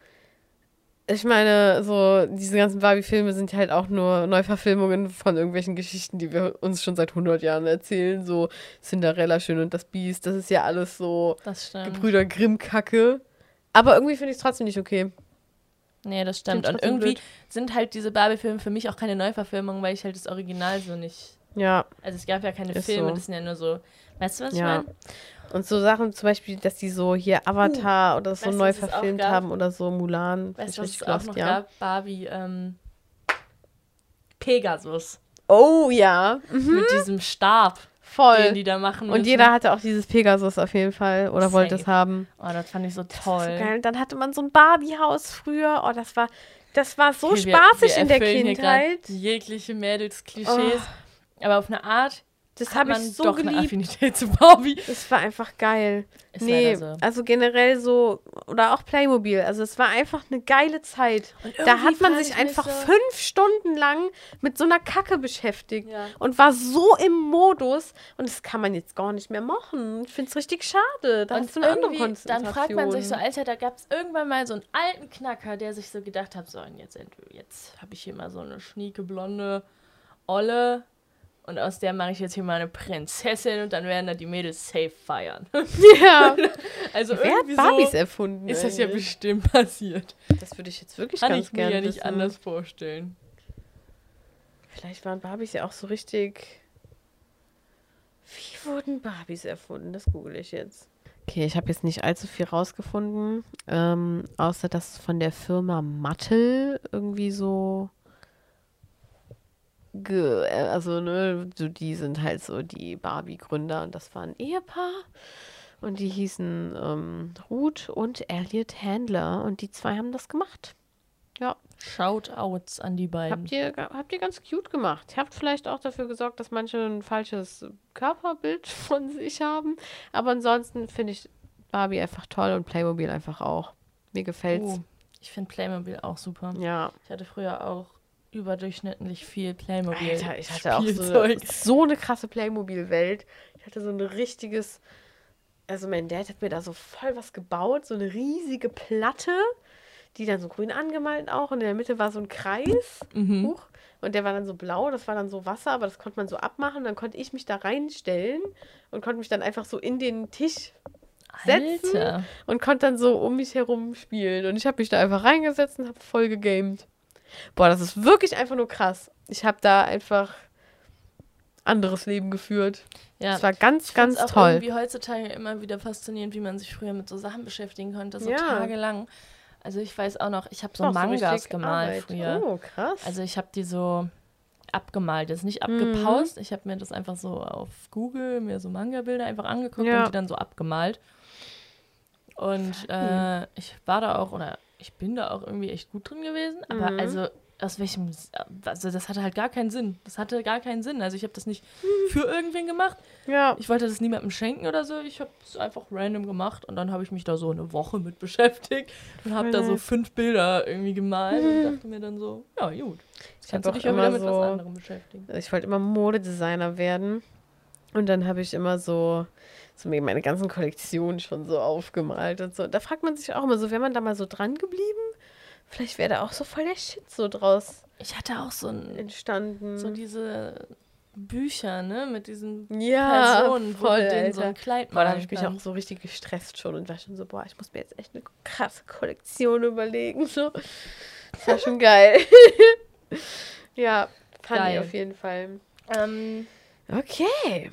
ich meine, so, diese ganzen Barbie-Filme sind halt auch nur Neuverfilmungen von irgendwelchen Geschichten, die wir uns schon seit 100 Jahren erzählen. So Cinderella, Schön und das Biest, das ist ja alles so. Gebrüder Grimm-Kacke. Aber irgendwie finde ich es trotzdem nicht okay. Nee, das stimmt. Und irgendwie blöd. sind halt diese Barbie-Filme für mich auch keine Neuverfilmung, weil ich halt das Original so nicht. Ja. Also es gab ja keine Ist Filme, so. das sind ja nur so. Weißt du, was ich Ja. meine? Und so Sachen zum Beispiel, dass die so hier Avatar oder so Uh. Weißt du, neu verfilmt haben oder so Mulan. Weißt du, was ich es auch noch ja. gab? Barbie, ähm, Pegasus. Oh ja, mhm. Mit diesem Stab, den voll. die da machen. Und müssen. jeder hatte auch dieses Pegasus auf jeden Fall oder wollte es Safe. haben. Oh, das fand ich so toll. so geil. Dann hatte man so ein Barbie-Haus früher. Oh, das war, das war so Okay, wir- spaßig wir in der hier Kindheit. Oh. Jegliche Mädels-Klischees. Aber auf eine Art Das habe ich so doch eine geliebt. Affinität <laughs> zu Barbie. Das war einfach geil. Ist nee, so. also generell so, oder auch Playmobil. Also es war einfach eine geile Zeit. Da hat man sich einfach so- fünf Stunden lang mit so einer Kacke beschäftigt Ja. und war so im Modus und das kann man jetzt gar nicht mehr machen. Ich finde es richtig schade. Da Und hast du eine andere Konzentration. dann fragt man sich so, Alter, da gab es irgendwann mal so einen alten Knacker, der sich so gedacht hat, so, und jetzt, jetzt habe ich hier mal so eine schnieke, blonde Olle und aus der mache ich jetzt hier mal eine Prinzessin und dann werden da die Mädels safe feiern. <laughs> ja. Also Wer hat irgendwie Barbies so erfunden? ist das ja eigentlich? bestimmt passiert. Das würde ich jetzt wirklich Kann ganz ich mir gerne ja nicht wissen. anders vorstellen. Vielleicht waren Barbies ja auch so richtig. Wie wurden Barbies erfunden? Das google ich jetzt. Okay, ich habe jetzt nicht allzu viel rausgefunden, ähm, außer dass von der Firma Mattel irgendwie so. Äh, also, ne, so die sind halt so die Barbie-Gründer und das war ein Ehepaar. Und die hießen ähm, Ruth und Elliot Handler und die zwei haben das gemacht. Ja. Shoutouts an die beiden. Habt ihr, habt ihr ganz cute gemacht. Ihr habt vielleicht auch dafür gesorgt, dass manche ein falsches Körperbild <laughs> von sich haben. Aber ansonsten finde ich Barbie einfach toll und Playmobil einfach auch. Mir gefällt's. Oh, ich finde Playmobil auch super. Ja. Ich hatte früher auch überdurchschnittlich viel Playmobil. Alter, ich hatte auch so, so eine krasse Playmobil-Welt. Ich hatte so ein richtiges. Also, mein Dad hat mir da so voll was gebaut. So eine riesige Platte, die dann so grün angemalt auch. Und in der Mitte war so ein Kreis. Mhm. Huch. Und der war dann so blau, das war dann so Wasser, aber das konnte man so abmachen. Dann konnte ich mich da reinstellen und konnte mich dann einfach so in den Tisch setzen Alter. und konnte dann so um mich herum spielen. Und ich habe mich da einfach reingesetzt und habe voll gegamed. Boah, das ist wirklich einfach nur krass. Ich habe da einfach anderes Leben geführt. Ja. Das war ganz, Ich ganz auch toll. irgendwie heutzutage immer wieder faszinierend, wie man sich früher mit so Sachen beschäftigen konnte, so Ja. tagelang. Also ich weiß auch noch, ich habe so Auch Mangas richtig gemalt Arbeit. früher. Oh, krass. Also ich habe die so abgemalt, jetzt nicht Mhm. abgepaust. Ich habe mir das einfach so auf Google, mir so Manga-Bilder einfach angeguckt Ja. und die dann so abgemalt. Und äh, ich war da auch, oder ich bin da auch irgendwie echt gut drin gewesen. Aber Mhm. also aus welchem, also das hatte halt gar keinen Sinn. Das hatte gar keinen Sinn. Also ich habe das nicht Mhm. für irgendwen gemacht. ja. Ich wollte das niemandem schenken oder so. Ich habe es einfach random gemacht und dann habe ich mich da so eine Woche mit <laughs> beschäftigt und habe da so nice. fünf Bilder irgendwie gemalt und dachte mir dann so, ja gut, jetzt Ich kannst du dich auch wieder immer mit was so- anderem beschäftigen. Ich wollte immer Modedesigner werden. Und dann habe ich immer so, so mir meine ganzen Kollektionen schon so aufgemalt und so. Da fragt man sich auch immer so, wäre man da mal so dran geblieben? Vielleicht wäre da auch so voll der Shit so draus Ich hatte auch so, ein, entstanden. so diese Bücher, ne, mit diesen ja, Personen, wo voll, du denen so ein Kleid Boah, da habe ich mich auch so richtig gestresst schon und war schon so, boah, ich muss mir jetzt echt eine krasse Kollektion überlegen. So. Das war schon geil. <laughs> ja, fand Geil. ich auf jeden Fall. Ähm, Okay.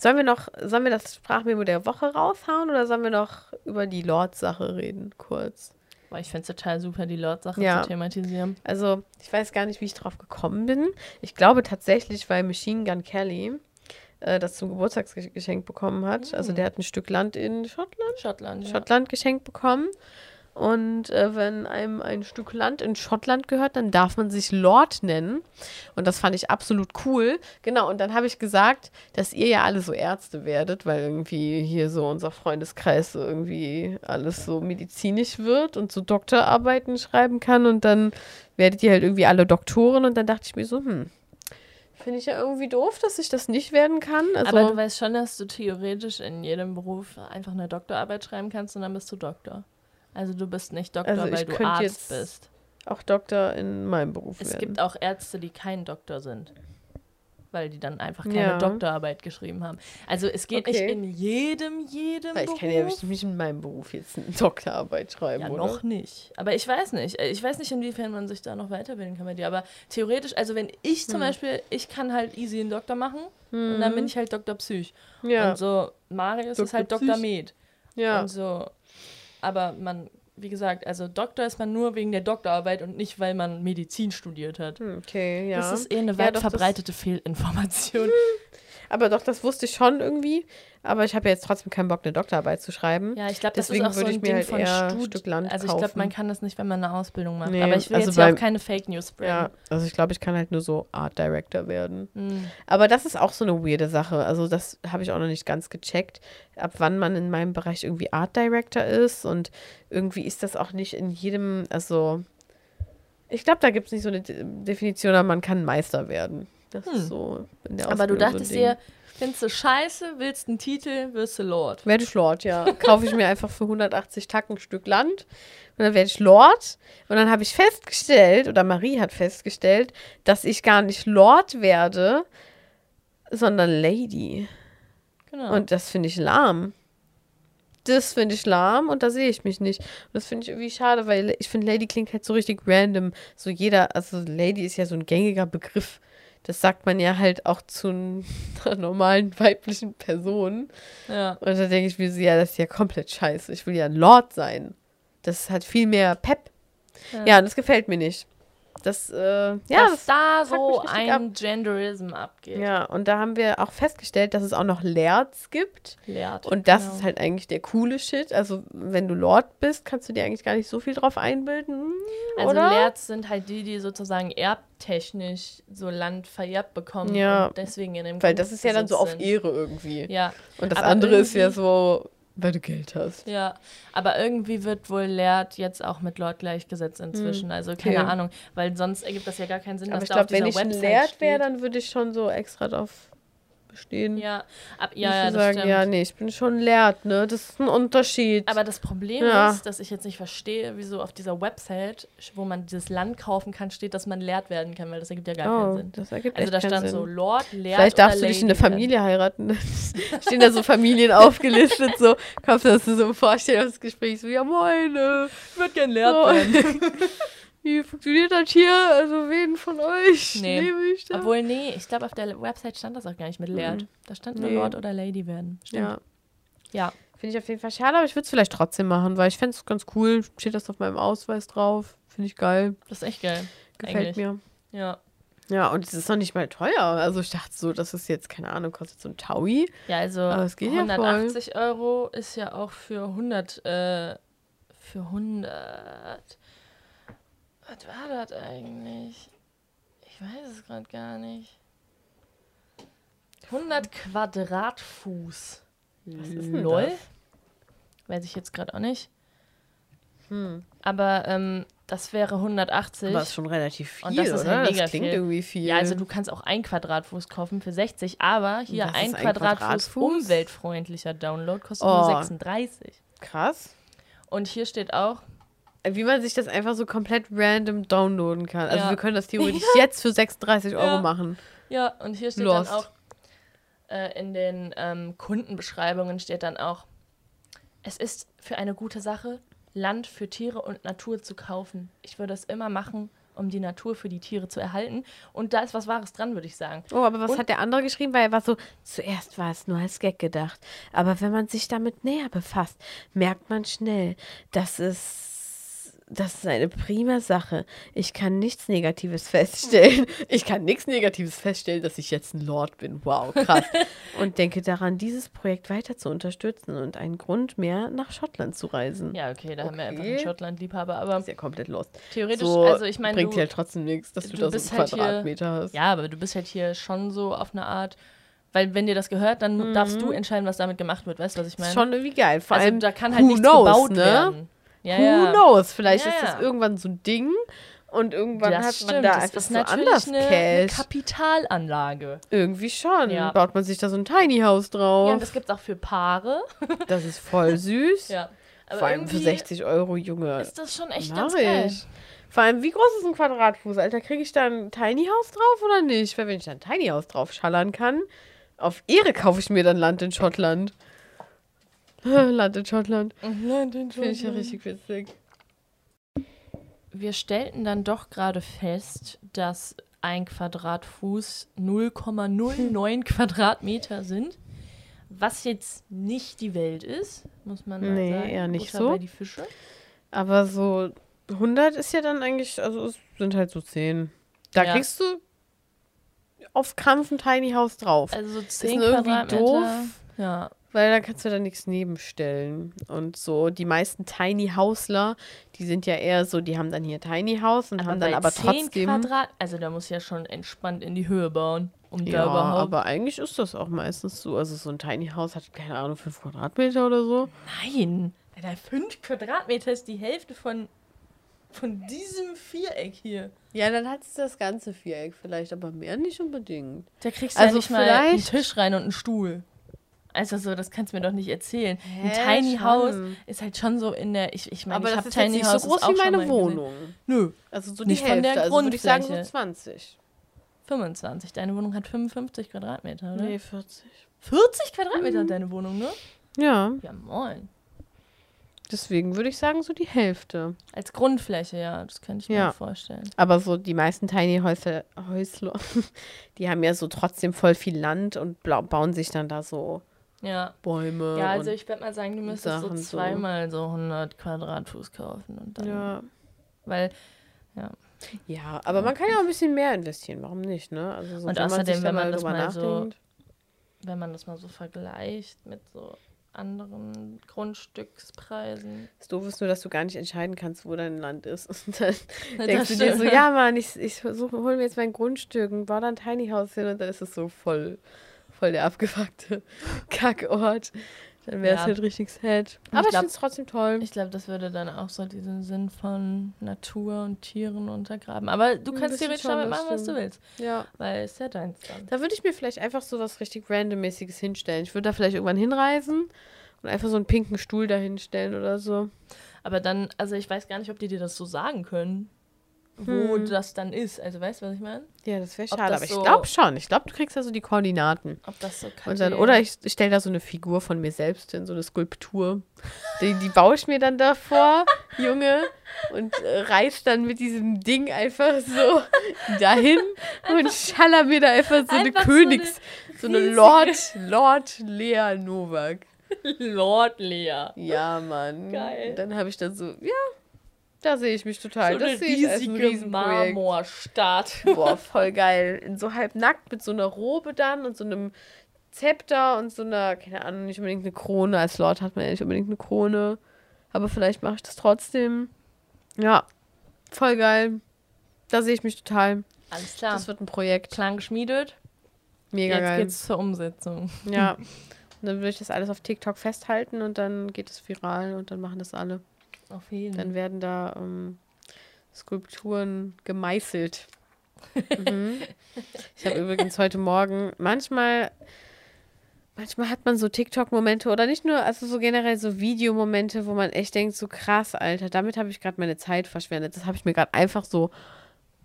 Sollen wir noch, sollen wir das Sprachmemo der Woche raushauen oder sollen wir noch über die Lord-Sache reden, kurz? Boah, ich finde es total super, die Lord-Sache Ja. zu thematisieren. Also, ich weiß gar nicht, wie ich drauf gekommen bin. Ich glaube tatsächlich, weil Machine Gun Kelly äh, das zum Geburtstagsgeschenk bekommen hat. Also, der hat ein Stück Land in Schottland, Schottland, ja. Schottland geschenkt bekommen. Und äh, wenn einem ein Stück Land in Schottland gehört, dann darf man sich Lord nennen. Und das fand ich absolut cool. Genau, und dann habe ich gesagt, dass ihr ja alle so Ärzte werdet, weil irgendwie hier so unser Freundeskreis so irgendwie alles so medizinisch wird und so Doktorarbeiten schreiben kann. Und dann werdet ihr halt irgendwie alle Doktoren. Und dann dachte ich mir so, hm, finde ich ja irgendwie doof, dass ich das nicht werden kann. Also, Aber du weißt schon, dass du theoretisch in jedem Beruf einfach eine Doktorarbeit schreiben kannst und dann bist du Doktor. Also du bist nicht Doktor, Also ich weil du Arzt jetzt bist. auch Doktor in meinem Beruf Es werden. gibt auch Ärzte, die kein Doktor sind. Weil die dann einfach keine Ja. Doktorarbeit geschrieben haben. Also es geht Okay. nicht in jedem, jedem Weil ich Beruf. kann ja bestimmt nicht in meinem Beruf jetzt eine Doktorarbeit schreiben, Ja, oder? noch nicht. Aber ich weiß nicht. Ich weiß nicht, inwiefern man sich da noch weiterbilden kann bei dir. Aber theoretisch, also wenn ich Hm. zum Beispiel, ich kann halt easy einen Doktor machen und dann bin ich halt Doktor Psych. Ja, Und so, Marius ist Dr. halt Doktor Psych. Med. ja. Und so, aber man, wie gesagt, also Doktor ist man nur wegen der Doktorarbeit und nicht, weil man Medizin studiert hat. Hm, Okay, ja. Das ist eher eine Ja, weit doch, das- verbreitete Fehlinformation. <laughs> Aber doch, das wusste ich schon irgendwie. Aber ich habe ja jetzt trotzdem keinen Bock, eine Doktorarbeit zu schreiben. Ja, ich glaube, das Deswegen ist auch so ein ich mir Ding halt von Stud Also ich glaube, man kann das nicht, wenn man eine Ausbildung macht. Nee, aber ich will also jetzt ja auch keine Fake News spreaden. Ja, also ich glaube, ich kann halt nur so Art Director werden. Hm. Aber das ist auch so eine weirde Sache. Also das habe ich auch noch nicht ganz gecheckt, ab wann man in meinem Bereich irgendwie Art Director ist. Und irgendwie ist das auch nicht in jedem, also ich glaube, da gibt es nicht so eine De- Definition, aber man kann Meister werden. Das Hm. ist so in der Aber du Ausbildung dachtest so dir, findest du scheiße, willst einen Titel, wirst du Lord. Werde ich Lord, ja. Kaufe ich mir einfach für 180 Tacken ein Stück Land und dann werde ich Lord. Und dann habe ich festgestellt, oder Marie hat festgestellt, dass ich gar nicht Lord werde, sondern Lady. Genau. Und das finde ich lahm. Das finde ich lahm und da sehe ich mich nicht. Und das finde ich irgendwie schade, weil ich finde, Lady klingt halt so richtig random. So jeder, also Lady ist ja so ein gängiger Begriff. Das sagt man ja halt auch zu einer normalen weiblichen Person. ja. Und da denke ich mir so, ja, das ist ja komplett scheiße. Ich will ja ein Lord sein. Das hat viel mehr Pep. Ja. Ja, und das gefällt mir nicht. Das, äh, ja, Dass da fuckt so ein Genderism abgeht. ja, und da haben wir auch festgestellt, dass es auch noch Lerds gibt. Lehrt. Und das Genau. ist halt eigentlich der coole Shit. Also, wenn du Lord bist, kannst du dir eigentlich gar nicht so viel drauf einbilden. Also oder? Sind halt die, die sozusagen erbtechnisch so Land vererbt bekommen Ja. und deswegen in dem Weil das ist ja dann so auf Ehre irgendwie. Ja, Und das aber andere ist ja so, weil du Geld hast. ja. Aber irgendwie wird wohl Lehrt jetzt auch mit Lord gleichgesetzt inzwischen. Also keine Hm, okay. Ahnung, weil sonst ergibt das ja gar keinen Sinn, Aber dass ich da auf wenn ich Website Lehrt wäre, dann würde ich schon so extra drauf bestehen. Ja, ab, ja, ja, das sagen, stimmt. ja, nee, ich bin schon Lehrt, ne? Das ist ein Unterschied. Aber das Problem Ja. ist, dass ich jetzt nicht verstehe, wieso auf dieser Website, wo man dieses Land kaufen kann, steht, dass man lehrt werden kann, weil das ergibt ja gar keinen oh, Sinn. das ergibt Also da keinen stand Sinn. so Lord, Lehrt Vielleicht darfst du dich in eine werden. Familie heiraten. <laughs> <laughs> Stehen da so Familien aufgelistet, so, kommst du das so im Vorstellungsgespräch, so, ja moin, äh, Ich würde gern Lehrt so, werden. <laughs> wie funktioniert das hier? Also wen von euch Nee. nehme ich da? Obwohl, nee, ich glaube, auf der Website stand das auch gar nicht mit Lehrt. Da stand nur Nee. Lord oder Lady werden. Stimmt. ja, Ja. finde ich auf jeden Fall schade, aber ich würde es vielleicht trotzdem machen, weil ich fände es ganz cool. Steht das auf meinem Ausweis drauf. Finde ich geil. das ist echt geil. Gefällt Eigentlich. mir. Ja. Ja, und es ist noch nicht mal teuer. Also ich dachte so, das ist jetzt, keine Ahnung, kostet so ein Taui. Ja, also Aber es geht ja voll. 180 Euro ist ja auch für 100, äh, für 100. Was war das eigentlich? Ich weiß es gerade gar nicht. 100 Quadratfuß. Was ist denn Lol. das? Weiß ich jetzt gerade auch nicht. Hm. Aber ähm, das wäre 180. Aber ist schon relativ viel, Und das ist oder? halt mega das klingt viel. irgendwie viel. Ja, also du kannst auch ein Quadratfuß kaufen für 60, aber hier ein ein Quadratfuß, Quadratfuß? umweltfreundlicher Download kostet Oh. nur 36. Krass. Und hier steht auch, Wie man sich das einfach so komplett random downloaden kann. Also Ja. wir können das theoretisch <laughs> jetzt für 36 Euro Ja. machen. ja, und hier steht Lost. dann auch, äh, in den ähm, Kundenbeschreibungen steht dann auch, es ist für eine gute Sache, Land für Tiere und Natur zu kaufen. Ich würde es immer machen um die Natur für die Tiere zu erhalten. Und da ist was Wahres dran, würde ich sagen. Oh, aber was Und- hat der andere geschrieben? Weil er war so, zuerst war es nur als Gag gedacht. Aber wenn man sich damit näher befasst, merkt man schnell, dass es. Das ist eine prima Sache. Ich kann nichts Negatives feststellen. <laughs> Ich kann nichts Negatives feststellen, dass ich jetzt ein Lord bin. Wow, krass. <laughs> Und denke daran, dieses Projekt weiter zu unterstützen und einen Grund mehr nach Schottland zu reisen. Ja, okay, da haben wir einfach Okay. einen Schottland-Liebhaber, aber Ist ja komplett lost. theoretisch, So also ich meine, bringt dir halt trotzdem nichts, dass du, du da so einen halt hier- Quadratmeter hast. ja, aber du bist halt hier schon so auf eine Art, weil wenn dir das gehört, dann darfst du entscheiden, was damit gemacht wird. Weißt du, was ich meine? Mhm. Schon irgendwie geil. Vor also allem, da kann halt nichts knows, gebaut ne? werden. Ja, Who ja. knows? Vielleicht Ja, ist das ja. irgendwann so ein Ding und irgendwann Das hat stimmt, man da das einfach so anders eine, eine Cash. Kapitalanlage. Irgendwie schon. Ja. Baut man sich da so ein Tiny House Ja, drauf. und das gibt es auch für Paare. <laughs> das ist voll süß. Ja. Aber Vor allem für irgendwie 60 Euro, Junge. ist das schon echt Mach ganz geil. ich. Vor allem, wie groß ist ein Quadratfuß, Alter? Kriege ich da ein Tiny House drauf oder nicht? Weil wenn ich da ein Tiny House drauf schallern kann, auf Ehre kaufe ich mir dann Land in Schottland. <laughs> Land in Schottland. Finde ich ja richtig witzig. Wir stellten dann doch gerade fest, dass ein Quadratfuß 0,09 <laughs> Quadratmeter sind. Was jetzt nicht die Welt ist, muss man mal Nee, sagen. eher nicht Butter so. Bei die Fische. Aber so 100 ist ja dann eigentlich, also es sind halt so 10. Da Ja. kriegst du auf Krampf ein Tiny House drauf. Also so 10 irgendwie Quadratmeter. doof. Ja. Weil da kannst du da nichts nebenstellen. Und so die meisten Tiny Hausler, die sind ja eher so, die haben dann hier Tiny House und haben dann aber 10 trotzdem. Quadrat, also da muss ja schon entspannt in die Höhe bauen, um da Ja, überhaupt. aber eigentlich ist das auch meistens so. Also so ein Tiny House hat, keine Ahnung, 5 Quadratmeter oder so. Nein, Alter, 5 Quadratmeter ist die Hälfte von, von diesem Viereck hier. Ja, dann hat es das ganze Viereck vielleicht, aber mehr nicht unbedingt. Da kriegst du Also ja nicht mal einen Tisch rein und einen Stuhl. Also so, das kannst du mir doch nicht erzählen. Ein Hä, Tiny schon. House ist halt schon so in der, ich, ich meine, aber ich das habe Tiny nicht House so groß wie meine gesehen. Wohnung. Nö, Also so Nicht die von Hälfte. der also würde ich sagen so Grundfläche. 20. 25. Deine Wohnung hat 55 Quadratmeter, oder? Nee, 40. 40 Quadratmeter Mhm. hat deine Wohnung, ne? Ja, Ja, moin. deswegen würde ich sagen so die Hälfte. Als Grundfläche, ja, das könnte ich mir Ja. vorstellen. Aber so die meisten Tiny Häusler, Häusler, <laughs> die haben ja so trotzdem voll viel Land und bauen sich dann da so Ja. Bäume. Ja, also ich würde mal sagen, du müsstest Sachen so so. zweimal so 100 Quadratfuß kaufen. Und dann, ja. Weil, ja, aber man kann ja auch ein bisschen mehr investieren. Warum nicht, ne? Also so, Und wenn außerdem, man da wenn man das mal so- nachdenkt. wenn man das mal so vergleicht mit so anderen Grundstückspreisen. Das Doof ist nur, dass du gar nicht entscheiden kannst, wo dein Land ist. <laughs> Und dann <laughs> Das denkst du dir so, ja Mann, ich, ich suche, hol mir jetzt mein Grundstück und baue dann ein Tiny House hin und dann ist es so voll, voll der abgefuckte <laughs> Kackort. Dann wäre es Ja. halt richtig sad. Ich Aber ich, glaub- finde es trotzdem toll. Ich glaube, das würde dann auch so diesen Sinn von Natur und Tieren untergraben. Aber du kannst theoretisch damit machen, was du willst. Ja. Weil es ist ja deins dann. Da würde ich mir vielleicht einfach so was richtig randommäßiges hinstellen. Ich würde da vielleicht irgendwann hinreisen und einfach so einen pinken Stuhl da hinstellen oder so. Aber dann, also ich weiß gar nicht, ob die dir das so sagen können, wo Hm. das dann ist. Also weißt du, was ich meine? Ja, das wäre schade. das Aber ich so- glaube schon. Ich glaube, du kriegst da so die Koordinaten. Ob das so Und dann, oder ich, ich stelle da so eine Figur von mir selbst hin, so eine Skulptur. Die, die baue ich mir dann davor, <laughs> Junge, und äh, reiß dann mit diesem Ding einfach so <laughs> dahin und schaller mir da einfach so eine Einfach so Königs, so eine, riesige- Lord, Lord Lea Novak. <laughs> Lord Lea. Ja, Mann. Geil. Und dann habe ich dann so, ja, da sehe ich mich total. So das eine riesige. Marmorstadt. Boah, <laughs> voll geil. In so halb nackt mit so einer Robe dann und so einem Zepter und so einer, keine Ahnung, nicht unbedingt eine Krone. Als Lord hat man ja nicht unbedingt eine Krone. Aber vielleicht mache ich das trotzdem. Ja, voll geil. Da sehe ich mich total. Alles klar. Das wird ein Projekt. Plan geschmiedet. Mega Jetzt geil. geht's zur Umsetzung. Ja. Und <laughs> dann würde ich das alles auf TikTok festhalten und dann geht es viral und dann machen das alle. Auf jeden Dann werden da ähm, Skulpturen gemeißelt. <laughs> mhm. Ich habe übrigens heute Morgen manchmal, manchmal hat man so TikTok-Momente oder nicht nur, also so generell so Videomomente, wo man echt denkt, so krass, Alter, damit habe ich gerade meine Zeit verschwendet. Das habe ich mir gerade einfach so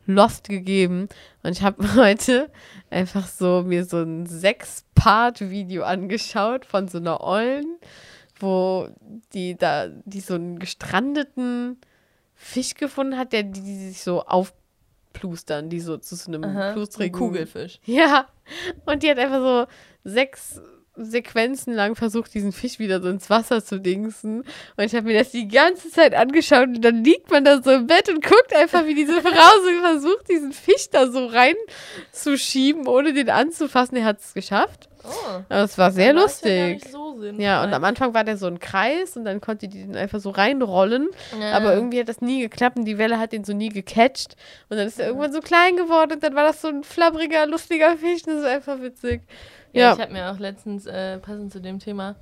lost gegeben. Und ich habe <laughs> heute einfach so mir so ein Sechs-Part-Video angeschaut von so einer Ollen, wo die da, die so einen gestrandeten Fisch gefunden hat, der die, die sich so auf plustern, die so zu so einem Aha, plustrigen Kugelfisch. Ja. Und die hat einfach so sechs Sequenzen lang versucht, diesen Fisch wieder so ins Wasser zu dingsen. Und ich habe mir das die ganze Zeit angeschaut und dann liegt man da so im Bett und guckt einfach, wie diese Frau so <laughs> versucht, diesen Fisch da so reinzuschieben, ohne den anzufassen. Er hat es geschafft. Oh. Aber es war sehr Ja, lustig. nicht so. Ja, und am Anfang war der so ein Kreis und dann konnte die den einfach so reinrollen. Ja. Aber irgendwie hat das nie geklappt und die Welle hat den so nie gecatcht. Und dann ist er irgendwann so klein geworden und dann war das so ein flabbriger, lustiger Fisch. Das ist einfach witzig. Ja, Ja. ich habe mir auch letztens, äh, passend zu dem Thema,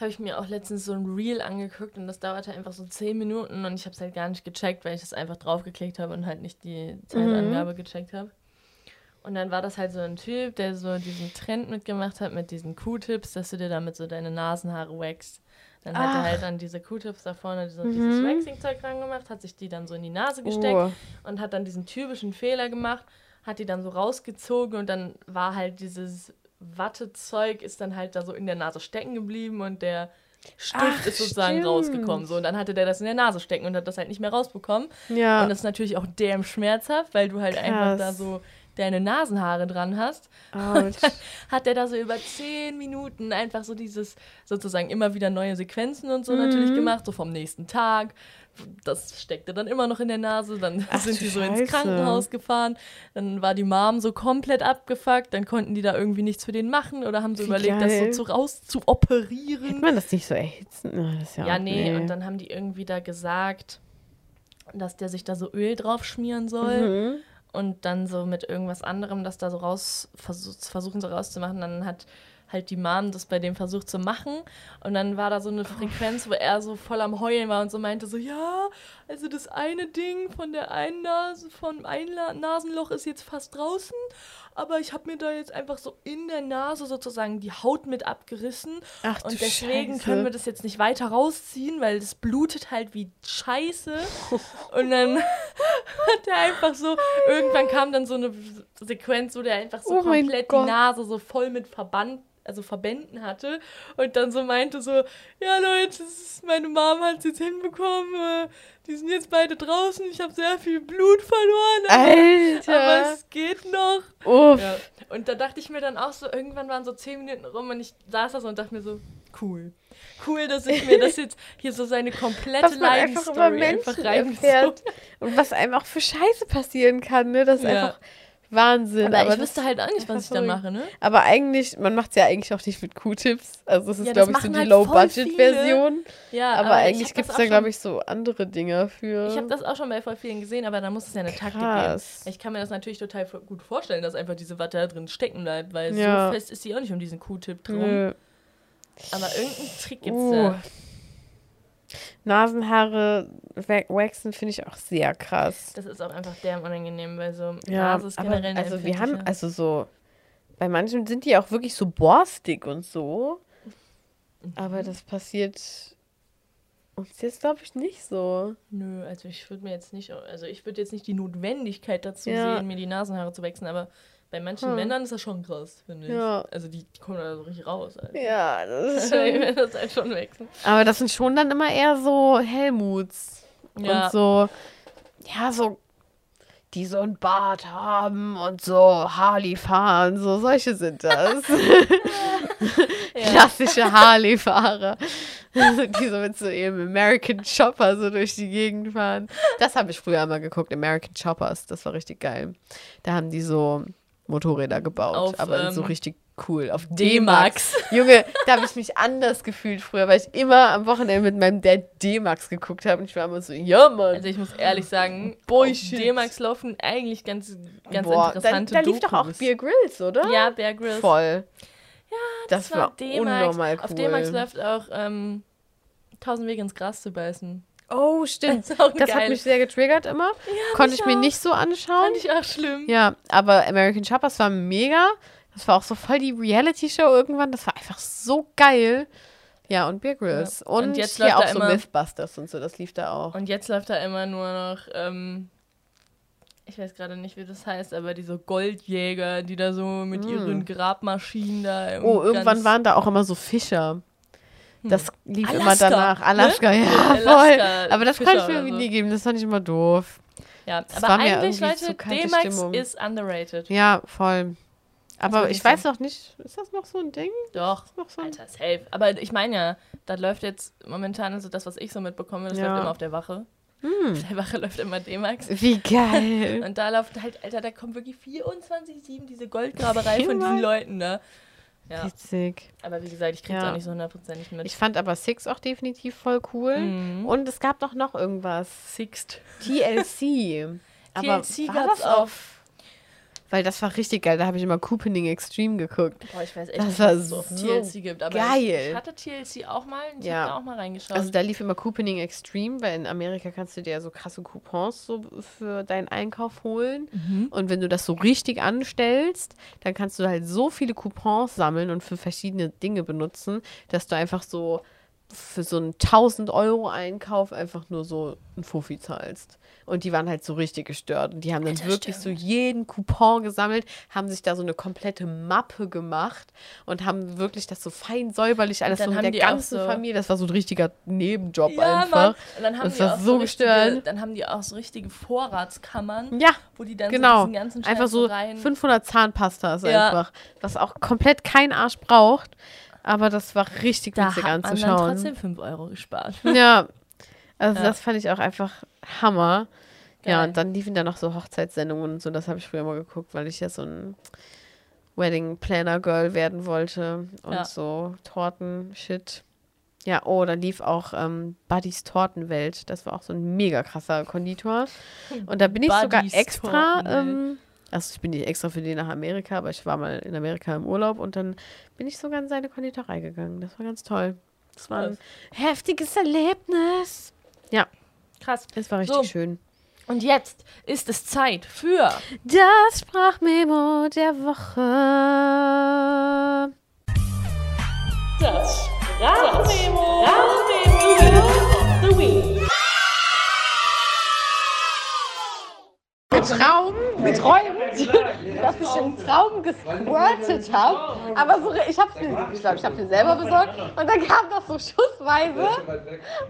habe ich mir auch letztens so ein Reel angeguckt und das dauerte einfach so 10 Minuten und ich habe es halt gar nicht gecheckt, weil ich das einfach draufgeklickt habe und halt nicht die Zeitangabe gecheckt habe. Und dann war das halt so ein Typ, der so diesen Trend mitgemacht hat mit diesen Q-Tips, dass du dir damit so deine Nasenhaare wächst. Dann hat er Ach. halt an diese Q-Tips da vorne so dieses Waxing-Zeug rangemacht, hat sich die dann so in die Nase gesteckt Oh. und hat dann diesen typischen Fehler gemacht, hat die dann so rausgezogen und dann war halt dieses Wattezeug ist dann halt da so in der Nase stecken geblieben und der Stift Ach, ist sozusagen stimmt. rausgekommen. So, und dann hatte der das in der Nase stecken und hat das halt nicht mehr rausbekommen. Ja. Und das ist natürlich auch dämm schmerzhaft, weil du halt einfach Krass. da so deine Nasenhaare dran hast. Autsch. Hat der da so über zehn Minuten einfach so dieses, sozusagen immer wieder neue Sequenzen und so Mhm. natürlich gemacht, so vom nächsten Tag. Das steckte dann immer noch in der Nase, dann <laughs> Ach sind die so ins Scheiße. Krankenhaus gefahren, dann war die Mom so komplett abgefuckt, dann konnten die da irgendwie nichts für den machen oder haben so Wie überlegt, geil. das so zu, raus zu operieren. Kann man das nicht so erhitzen? Ja, Ja, auch- nee, und dann haben die irgendwie da gesagt, dass der sich da so Öl drauf schmieren soll Mhm. und dann so mit irgendwas anderem das da so raus versuch, versuchen so rauszumachen. Dann hat halt die Mom das bei dem versucht zu machen. Und dann war da so eine Frequenz, wo er so voll am Heulen war und so meinte so, ja, also das eine Ding von der einen Nase, vom einen Nasenloch ist jetzt fast draußen, aber ich habe mir da jetzt einfach so in der Nase sozusagen die Haut mit abgerissen Ach und deswegen Scheiße. können wir das jetzt nicht weiter rausziehen, weil das blutet halt wie Scheiße. Und dann <laughs> hat er einfach so, irgendwann kam dann so eine Sequenz, wo der einfach so Oh komplett die Nase so voll mit Verband, also Verbänden hatte und dann so meinte so, ja Leute, meine Mom hat es jetzt hinbekommen, die sind jetzt beide draußen, ich habe sehr viel Blut verloren, aber, aber Alter. es geht noch. Uff. Ja. Und da dachte ich mir dann auch so, irgendwann waren so zehn Minuten rum und ich saß da so und dachte mir so, cool. Cool, dass ich mir das jetzt hier so seine komplette einfach Leidensstory einfach Menschen reingezogen und was einem auch für Scheiße passieren kann, ne? Das ist Ja. einfach Wahnsinn. Aber, ich das wüsste halt auch nicht, was ich verrückt. mache, ne? Aber eigentlich, man macht es ja eigentlich auch nicht mit Q-Tips. Also es ist, Ja, glaube ich, so die halt Low-Budget-Version. Ja, Aber, eigentlich ich hab gibt es da, glaube ich, so andere Dinge für. Ich habe das auch schon bei voll vielen gesehen, aber da muss es ja eine Taktik geben. Krass. Ich kann mir das natürlich total gut vorstellen, dass einfach diese Watte da drin stecken bleibt, weil Ja. so fest ist sie auch nicht um diesen Q-Tip drum. Nö. Aber irgendeinen Trick gibt's Uh. da. Nasenhaare wa- waxen finde ich auch sehr krass. Das ist auch einfach der unangenehm, weil so Ja, Nase ist aber generell eine also wir haben, also so, bei manchen sind die auch wirklich so borstig und so. Mhm. Aber das passiert uns jetzt, glaube ich, nicht so. Nö, also ich würde mir jetzt nicht, also ich würde jetzt nicht die Notwendigkeit dazu Ja. sehen, mir die Nasenhaare zu wechseln, aber bei manchen Hm. Männern ist das schon krass, finde ich. Ja. Also die, die kommen da so richtig raus. Alter. Ja, das <laughs> ist schon. will das halt schon wechseln. aber das sind schon dann immer eher so Helmuts. Ja. Und so, ja, so, die so ein Bart haben und so Harley fahren, so solche sind das. <laughs> Klassische Harley-Fahrer. <laughs> die so mit so ihrem American Chopper so durch die Gegend fahren. Das habe ich früher mal geguckt, American Choppers. Das war richtig geil. Da haben die so Motorräder gebaut, Auf, aber so ähm, richtig cool. Auf D-Max. <laughs> Junge, da habe ich mich anders gefühlt früher, weil ich immer am Wochenende mit meinem Dad D-Max geguckt habe. Und ich war immer so, ja, Mann. Also ich muss ehrlich sagen, Bullshit. auf D-Max laufen eigentlich ganz, ganz Boah, da, interessante da lief doch auch. Beer Grylls, oder? Ja, Bear Grylls. Voll. Ja, das, Das war, D-Max. unnormal cool. Auf D-Max läuft auch ähm, 1000 Wege ins Gras zu beißen. Oh, stimmt. Das Das hat mich sehr getriggert immer. Konnte mich ich mir auch. nicht so anschauen. Fand ich auch schlimm. Ja, aber American Choppers war mega. Das war auch so voll die Reality-Show irgendwann. Das war einfach so geil. Ja, und Beer Grylls. Ja. Und, Und jetzt hier läuft auch da so immer- Mythbusters und so. Das lief da auch. Und jetzt läuft da immer nur noch, ähm, ich weiß gerade nicht, wie das heißt, aber diese Goldjäger, die da so mit ihren Grabmaschinen da. Mm. oh, irgendwann waren da auch immer so Fischer. Das lief immer Alaska, danach. ne? Alaska, ja, Alaska voll. Aber das Fischer konnte ich mir irgendwie so. nie geben. Das fand ich immer doof. Ja, Das aber eigentlich, Leute, D-Max ist underrated. Ja, voll. Aber ich weiß noch nicht, ist das noch so ein Ding? Doch, Ist noch so ein Alter, safe. Aber ich meine ja, das läuft jetzt momentan, also das, was ich so mitbekomme, das Ja. läuft immer auf der Wache. Hm. Auf der Wache <laughs> läuft immer D-Max. Wie geil. <laughs> Und da läuft halt, Alter, da kommt wirklich 24-7 diese Goldgraberei von diesen Immer. Leuten, ne? Ja, Witzig. aber wie gesagt, ich krieg's Ja. auch nicht so hundertprozentig mit. Ich fand aber Six auch definitiv voll cool. Mhm. Und es gab doch noch irgendwas. Sixt. TLC. <laughs> aber TLC war gab's das auf. Weil das war richtig geil. Da habe ich immer Couponing Extreme geguckt. Boah, ich weiß echt Das nicht, war so TLC gibt. Aber geil. Ich, hatte TLC auch mal ich Ja. hab da auch mal reingeschaut. Also da lief immer Couponing Extreme, weil in Amerika kannst du dir ja so krasse Coupons so für deinen Einkauf holen. Mhm. Und wenn du das so richtig anstellst, dann kannst du halt so viele Coupons sammeln und für verschiedene Dinge benutzen, dass du einfach so für so einen 1000 Euro Einkauf einfach nur so ein Fuffi zahlst. Und die waren halt so richtig gestört. Und die haben dann Alter, wirklich stimmt. so jeden Coupon gesammelt, haben sich da so eine komplette Mappe gemacht und haben wirklich das so fein säuberlich alles so haben der ganzen so- Familie. Das war so ein richtiger Nebenjob ja, einfach. Mann. Und dann haben Das die war auch so richtige, gestört. Dann haben die auch so richtige Vorratskammern, Ja, wo die dann so genau. diesen ganzen Scheiß Einfach so rein. 500 Zahnpastas Ja. einfach. Was auch komplett kein Arsch braucht. Aber das war richtig da witzig hat man dann anzuschauen. trotzdem 5 Euro gespart. <laughs> Ja. Also Ja. das fand ich auch einfach Hammer. Ja, Geil. und dann liefen da noch so Hochzeitssendungen und so. Das habe ich früher mal geguckt, weil ich ja so ein Wedding Planner Girl werden wollte. Und Ja. so Torten-Shit. Ja, oh, dann lief auch ähm, Buddies Tortenwelt. Das war auch so ein mega krasser Konditor. Und da bin ich sogar Buddies extra, Tortenwelt. ähm, also ich bin nicht extra für den nach Amerika, aber ich war mal in Amerika im Urlaub und dann bin ich sogar in seine Konditorei gegangen. Das war ganz toll. Das war ein heftiges Erlebnis. Ja, Krass. es war richtig So. schön. Und jetzt ist es Zeit für Das Sprachmemo der Woche. das Sprachmemo. Sprachmemo Traum geträumt, <laughs> dass ich im Traum gesquirtet habe. Aber so, ich habe mir, ich glaube, ich habe mir selber besorgt. Und dann kam das so schussweise.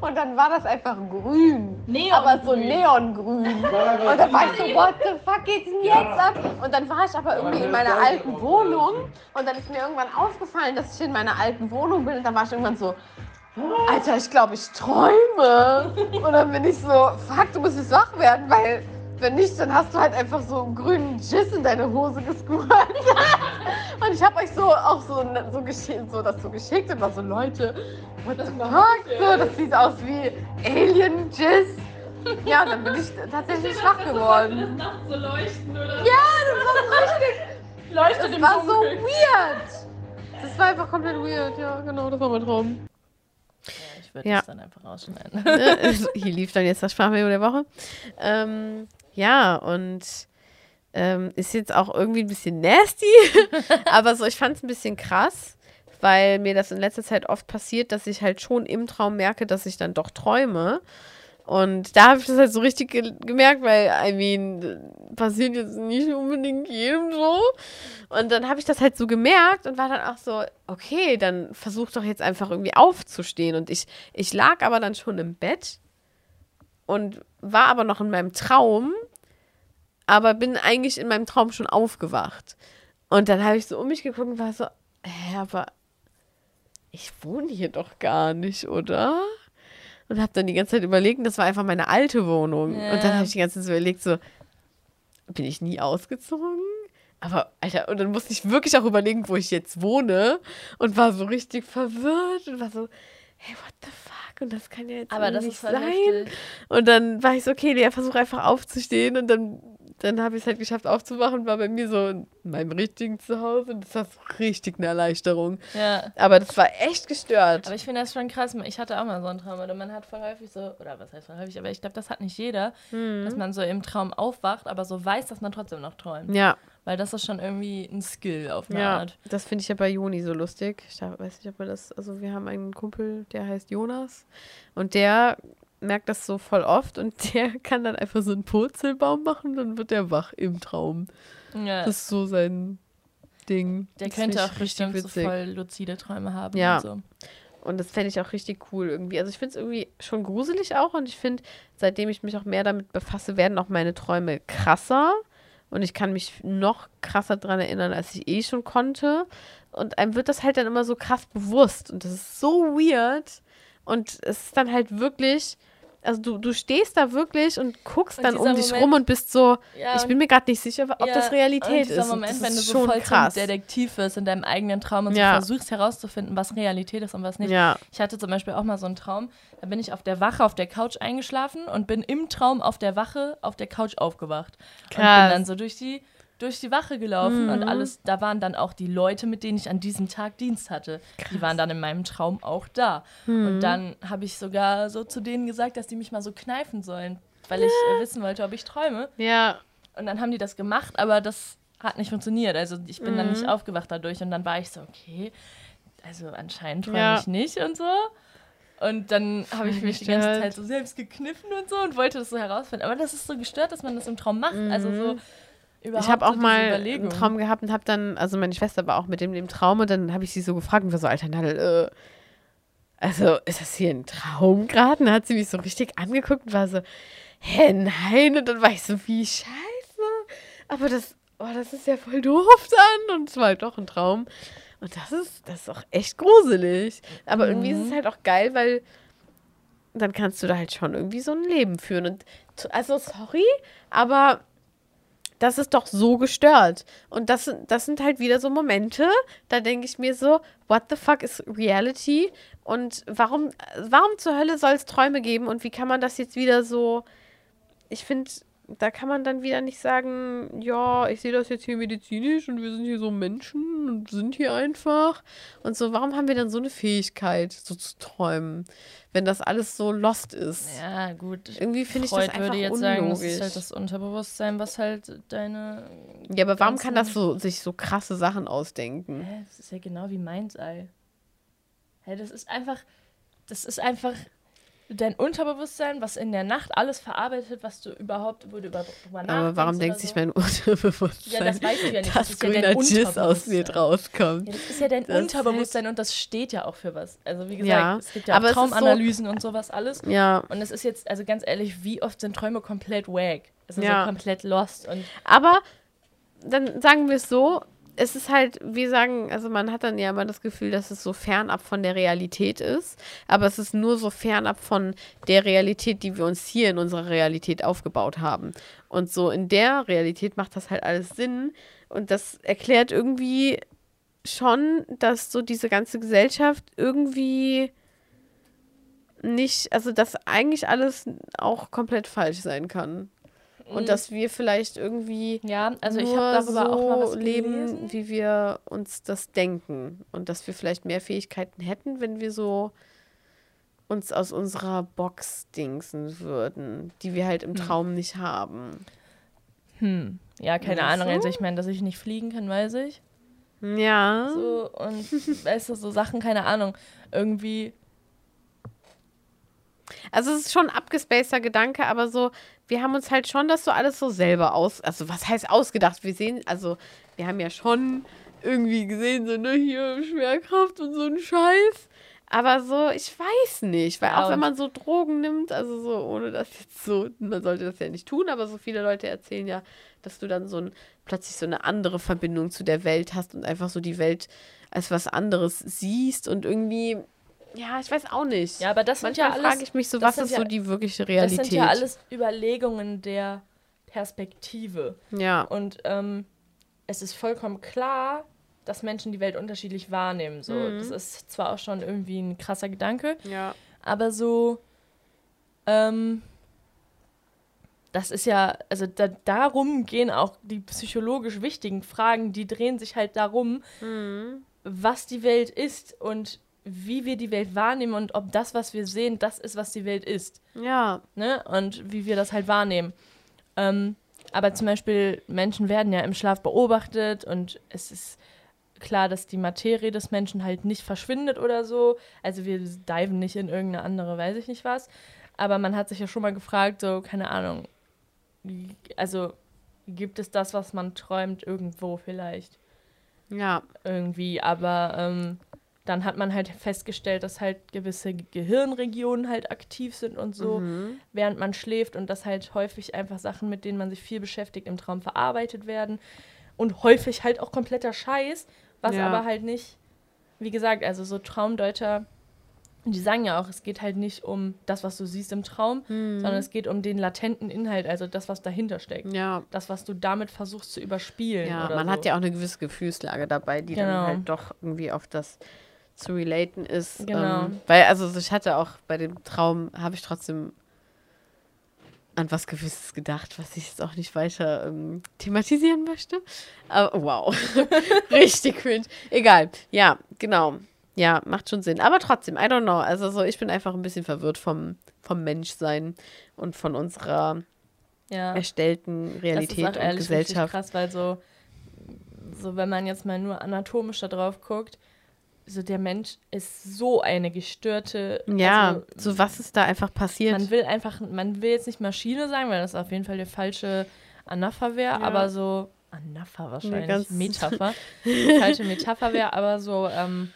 Und dann war das einfach grün. aber so neongrün. Und dann war ich so, what the fuck geht denn jetzt ab? Und dann war ich aber irgendwie in meiner alten Wohnung. Und dann ist mir irgendwann aufgefallen, dass ich in meiner alten Wohnung bin. Und dann war ich irgendwann so, Alter, ich glaube, ich träume. Und dann bin ich so, fuck, du musst jetzt wach werden, weil wenn nicht, dann hast du halt einfach so einen grünen Jizz in deine Hose gesquirt. <laughs> Und ich habe euch so auch so, so, so das so geschickt und war so, Leute, what the fuck? So, das sieht aus wie Alien Jizz. Ja, und dann bin ich tatsächlich wach geworden. Nachts so leuchten oder Ja, das war so richtig, <laughs> leuchtet das war so weird. Das war einfach komplett weird, ja, genau, das war mein Traum. Ja, ich würde Ja. das dann einfach rausschneiden. Ne? Hier lief dann jetzt das Sprachmemo der Woche. Ähm, ja, und ähm, ist jetzt auch irgendwie ein bisschen nasty, <laughs> aber so, ich fand es ein bisschen krass, weil mir das in letzter Zeit oft passiert, dass ich halt schon im Traum merke, dass ich dann doch träume. Und da habe ich das halt so richtig ge gemerkt, weil, I mean, passiert jetzt nicht unbedingt jedem so. Und dann habe ich das halt so gemerkt und war dann auch so, okay, dann versuch doch jetzt einfach irgendwie aufzustehen. Und ich, ich lag aber dann schon im Bett und war aber noch in meinem Traum, aber bin eigentlich in meinem Traum schon aufgewacht. Und dann habe ich so um mich geguckt und war so, hä, aber ich wohne hier doch gar nicht, oder? Und habe dann die ganze Zeit überlegt, das war einfach meine alte Wohnung. Ja. Und dann habe ich die ganze Zeit so überlegt, so, bin ich nie ausgezogen? Aber, Alter, und dann musste ich wirklich auch überlegen, wo ich jetzt wohne und war so richtig verwirrt und war so, hey, what the fuck? Und das kann ja jetzt Aber das nicht sein. Und dann war ich so, okay, Lea, versuch einfach aufzustehen. Und dann, dann habe ich es halt geschafft aufzuwachen, war bei mir so in meinem richtigen Zuhause. Und das war so richtig eine Erleichterung. Ja. Aber das war echt gestört. Aber ich finde das schon krass. Ich hatte auch mal so einen Traum. Oder man hat voll häufig so, oder was heißt voll häufig, aber ich glaube, das hat nicht jeder, Mhm. dass man so im Traum aufwacht, aber so weiß, dass man trotzdem noch träumt. ja, Weil das ist schon irgendwie ein Skill auf eine ja. Art. Das finde ich ja bei Joni so lustig. Ich weiß nicht, ob man das, also wir haben einen Kumpel, der heißt Jonas. Und der merkt das so voll oft und <laughs> der kann dann einfach so einen Purzelbaum machen, dann wird der wach im Traum. Ja. Das ist so sein Ding. der Das könnte auch ich richtig bestimmt so voll luzide Träume haben Ja. und so. Und das fände ich auch richtig cool irgendwie. Also ich finde es irgendwie schon gruselig auch und ich finde, seitdem ich mich auch mehr damit befasse, werden auch meine Träume krasser. Und ich kann mich noch krasser daran erinnern, als ich eh schon konnte. Und einem wird das halt dann immer so krass bewusst. Und das ist so weird. Und es ist dann halt wirklich, also du, du stehst da wirklich und guckst Und dann um dich Moment- rum und bist so, Ja, ich bin mir gerade nicht sicher, ob Ja, das Realität ist. Moment, das wenn du ist so schon voll krass. zum Detektiv wirst in deinem eigenen Traum und Ja. so versuchst herauszufinden, was Realität ist und was nicht. Ich hatte zum Beispiel auch mal so einen Traum, da bin ich auf der Wache auf der Couch eingeschlafen und bin im Traum auf der Wache auf der Couch aufgewacht. Und bin Krass. dann so durch die, durch die Wache gelaufen und alles, da waren dann auch die Leute, mit denen ich an diesem Tag Dienst hatte. Die waren dann in meinem Traum auch da. Und dann habe ich sogar so zu denen gesagt, dass die mich mal so kneifen sollen, weil ich äh, wissen wollte, ob ich träume. ja, Und dann haben die das gemacht, aber das hat nicht funktioniert. Also ich bin dann Mhm. nicht aufgewacht dadurch und dann war ich so, okay, also anscheinend träume Ja. ich nicht und so. Und dann habe ich mich die ganze gestört. Zeit so selbst gekniffen und so und wollte das so herausfinden. Aber das ist so gestört, dass man das im Traum macht. Also so überhaupt Mhm. Ich habe auch mal einen. Traum gehabt und habe dann, also meine Schwester war auch mit dem, dem Traum und dann habe ich sie so gefragt und war so, Alter Nadel, äh, also ist das hier ein Traum gerade? Und dann hat sie mich so richtig angeguckt und war so, hä, nein. Und dann war ich so, wie scheiße. Aber das, oh, das ist ja voll doof dann. Und es war halt doch ein Traum. Und das ist, das ist auch echt gruselig. Aber irgendwie ist es halt auch geil, weil dann kannst du da halt schon irgendwie so ein Leben führen. Und also sorry, aber das ist doch so gestört. Und das, sind- das sind halt wieder so Momente, da denke ich mir so, what the fuck is reality? Und warum, warum zur Hölle soll es Träume geben? Und wie kann man das jetzt wieder so, ich finde, da kann man dann wieder nicht sagen, ja, ich sehe das jetzt hier medizinisch und wir sind hier so Menschen und sind hier einfach. Und so, warum haben wir dann so eine Fähigkeit, so zu träumen, wenn das alles so lost ist? Ja, gut. Irgendwie finde ich das einfach würde jetzt unlogisch. sagen, das ist halt das Unterbewusstsein, was halt deine. ja, aber warum kann das so, sich so krasse Sachen ausdenken? Hä, das ist ja genau wie meins, Ei. Hä, das ist einfach. Das ist einfach dein Unterbewusstsein, was in der Nacht alles verarbeitet, was du überhaupt, wo du über, drüber nachdenkst. Aber warum denkt so. sich mein <laughs> Unterbewusstsein, Ja, das weißt du ja nicht. Das dass ist ja dein grüner aus mir Unterbewusstsein. rauskommt? Ja, das ist ja dein Das Unterbewusstsein und das steht ja auch für was. Also wie gesagt, Ja, es gibt ja aber ist so- Traumanalysen und sowas alles. Ja, Und es ist jetzt, also ganz ehrlich, wie oft sind Träume komplett wack? Es ist Ja. so komplett lost und aber dann sagen wir es so, es ist halt, wir sagen, also man hat dann ja immer das Gefühl, dass es so fernab von der Realität ist, aber es ist nur so fernab von der Realität, die wir uns hier in unserer Realität aufgebaut haben. Und so in der Realität macht das halt alles Sinn und das erklärt irgendwie schon, dass so diese ganze Gesellschaft irgendwie nicht, also dass eigentlich alles auch komplett falsch sein kann. Und dass wir vielleicht irgendwie ja, also ich nur habe darüber so auch mal was leben, gelesen. wie wir uns das denken. Und dass wir vielleicht mehr Fähigkeiten hätten, wenn wir so uns aus unserer Box dingsen würden, die wir halt im Traum nicht haben. Hm. Ja, keine Weißt Ahnung. du? Also ich meine, dass ich nicht fliegen kann, weiß ich. Ja. So, und weißt du, so Sachen, keine Ahnung. Irgendwie, Also es ist schon ein abgespaceter Gedanke, aber so, wir haben uns halt schon das so alles so selber aus, also was heißt ausgedacht? Wir sehen, also wir haben ja schon irgendwie gesehen, so ne, hier Schwerkraft und so ein Scheiß. Aber so, ich weiß nicht, weil Ja, auch wenn man so Drogen nimmt, also so, ohne das jetzt so, man sollte das ja nicht tun, aber so viele Leute erzählen ja, dass du dann so ein, plötzlich so eine andere Verbindung zu der Welt hast und einfach so die Welt als was anderes siehst und irgendwie, ja, ich weiß auch nicht. ja, aber das sind Manchmal ja alles, frage ich mich so, das was ist ja- so die wirkliche das Realität? sind ja alles Überlegungen der Perspektive. Ja, Und ähm, es ist vollkommen klar, dass Menschen die Welt unterschiedlich wahrnehmen. So. Mhm. Das ist zwar auch schon irgendwie ein krasser Gedanke, ja, aber so, ähm, das ist ja, also da, darum gehen auch die psychologisch wichtigen Fragen, die drehen sich halt darum, Mhm. was die Welt ist und wie wir die Welt wahrnehmen und ob das, was wir sehen, das ist, was die Welt ist. ja, Ne? Und wie wir das halt wahrnehmen. Ähm, aber zum Beispiel, Menschen werden ja im Schlaf beobachtet und es ist klar, dass die Materie des Menschen halt nicht verschwindet oder so. Also wir diven nicht in irgendeine andere, weiß ich nicht was. Aber man hat sich ja schon mal gefragt, so, keine Ahnung, also gibt es das, was man träumt, irgendwo vielleicht? ja. irgendwie, aber ähm, dann hat man halt festgestellt, dass halt gewisse Gehirnregionen halt aktiv sind und so, Mhm. während man schläft und dass halt häufig einfach Sachen, mit denen man sich viel beschäftigt, im Traum verarbeitet werden und häufig halt auch kompletter Scheiß, was Ja. aber halt nicht, wie gesagt, also so Traumdeuter, die sagen ja auch, es geht halt nicht um das, was du siehst im Traum, Mhm. sondern es geht um den latenten Inhalt, also das, was dahinter steckt. Ja, Das, was du damit versuchst zu überspielen. ja man so. hat ja auch eine gewisse Gefühlslage dabei, die dann Genau. halt doch irgendwie auf das zu relaten ist. Genau. Ähm, weil, also ich hatte auch bei dem Traum, habe ich trotzdem an was Gewisses gedacht, was ich jetzt auch nicht weiter ähm, thematisieren möchte. Aber wow, <laughs> richtig cringe. Egal, ja, genau. Ja, macht schon Sinn. Aber trotzdem, I don't know. Also so, ich bin einfach ein bisschen verwirrt vom, vom Menschsein und von unserer ja. erstellten Das Realität ist auch und Gesellschaft. krass, weil so, so, wenn man jetzt mal nur anatomisch da drauf guckt, so der Mensch ist so eine gestörte. Ja, also, so was ist da einfach passiert? man will einfach, man will jetzt nicht Maschine sagen, weil das auf jeden Fall der falsche Anapher wäre, Ja. aber so, Anapher wahrscheinlich, ganz- Metapher, falsche Metapher wäre, aber so, ähm,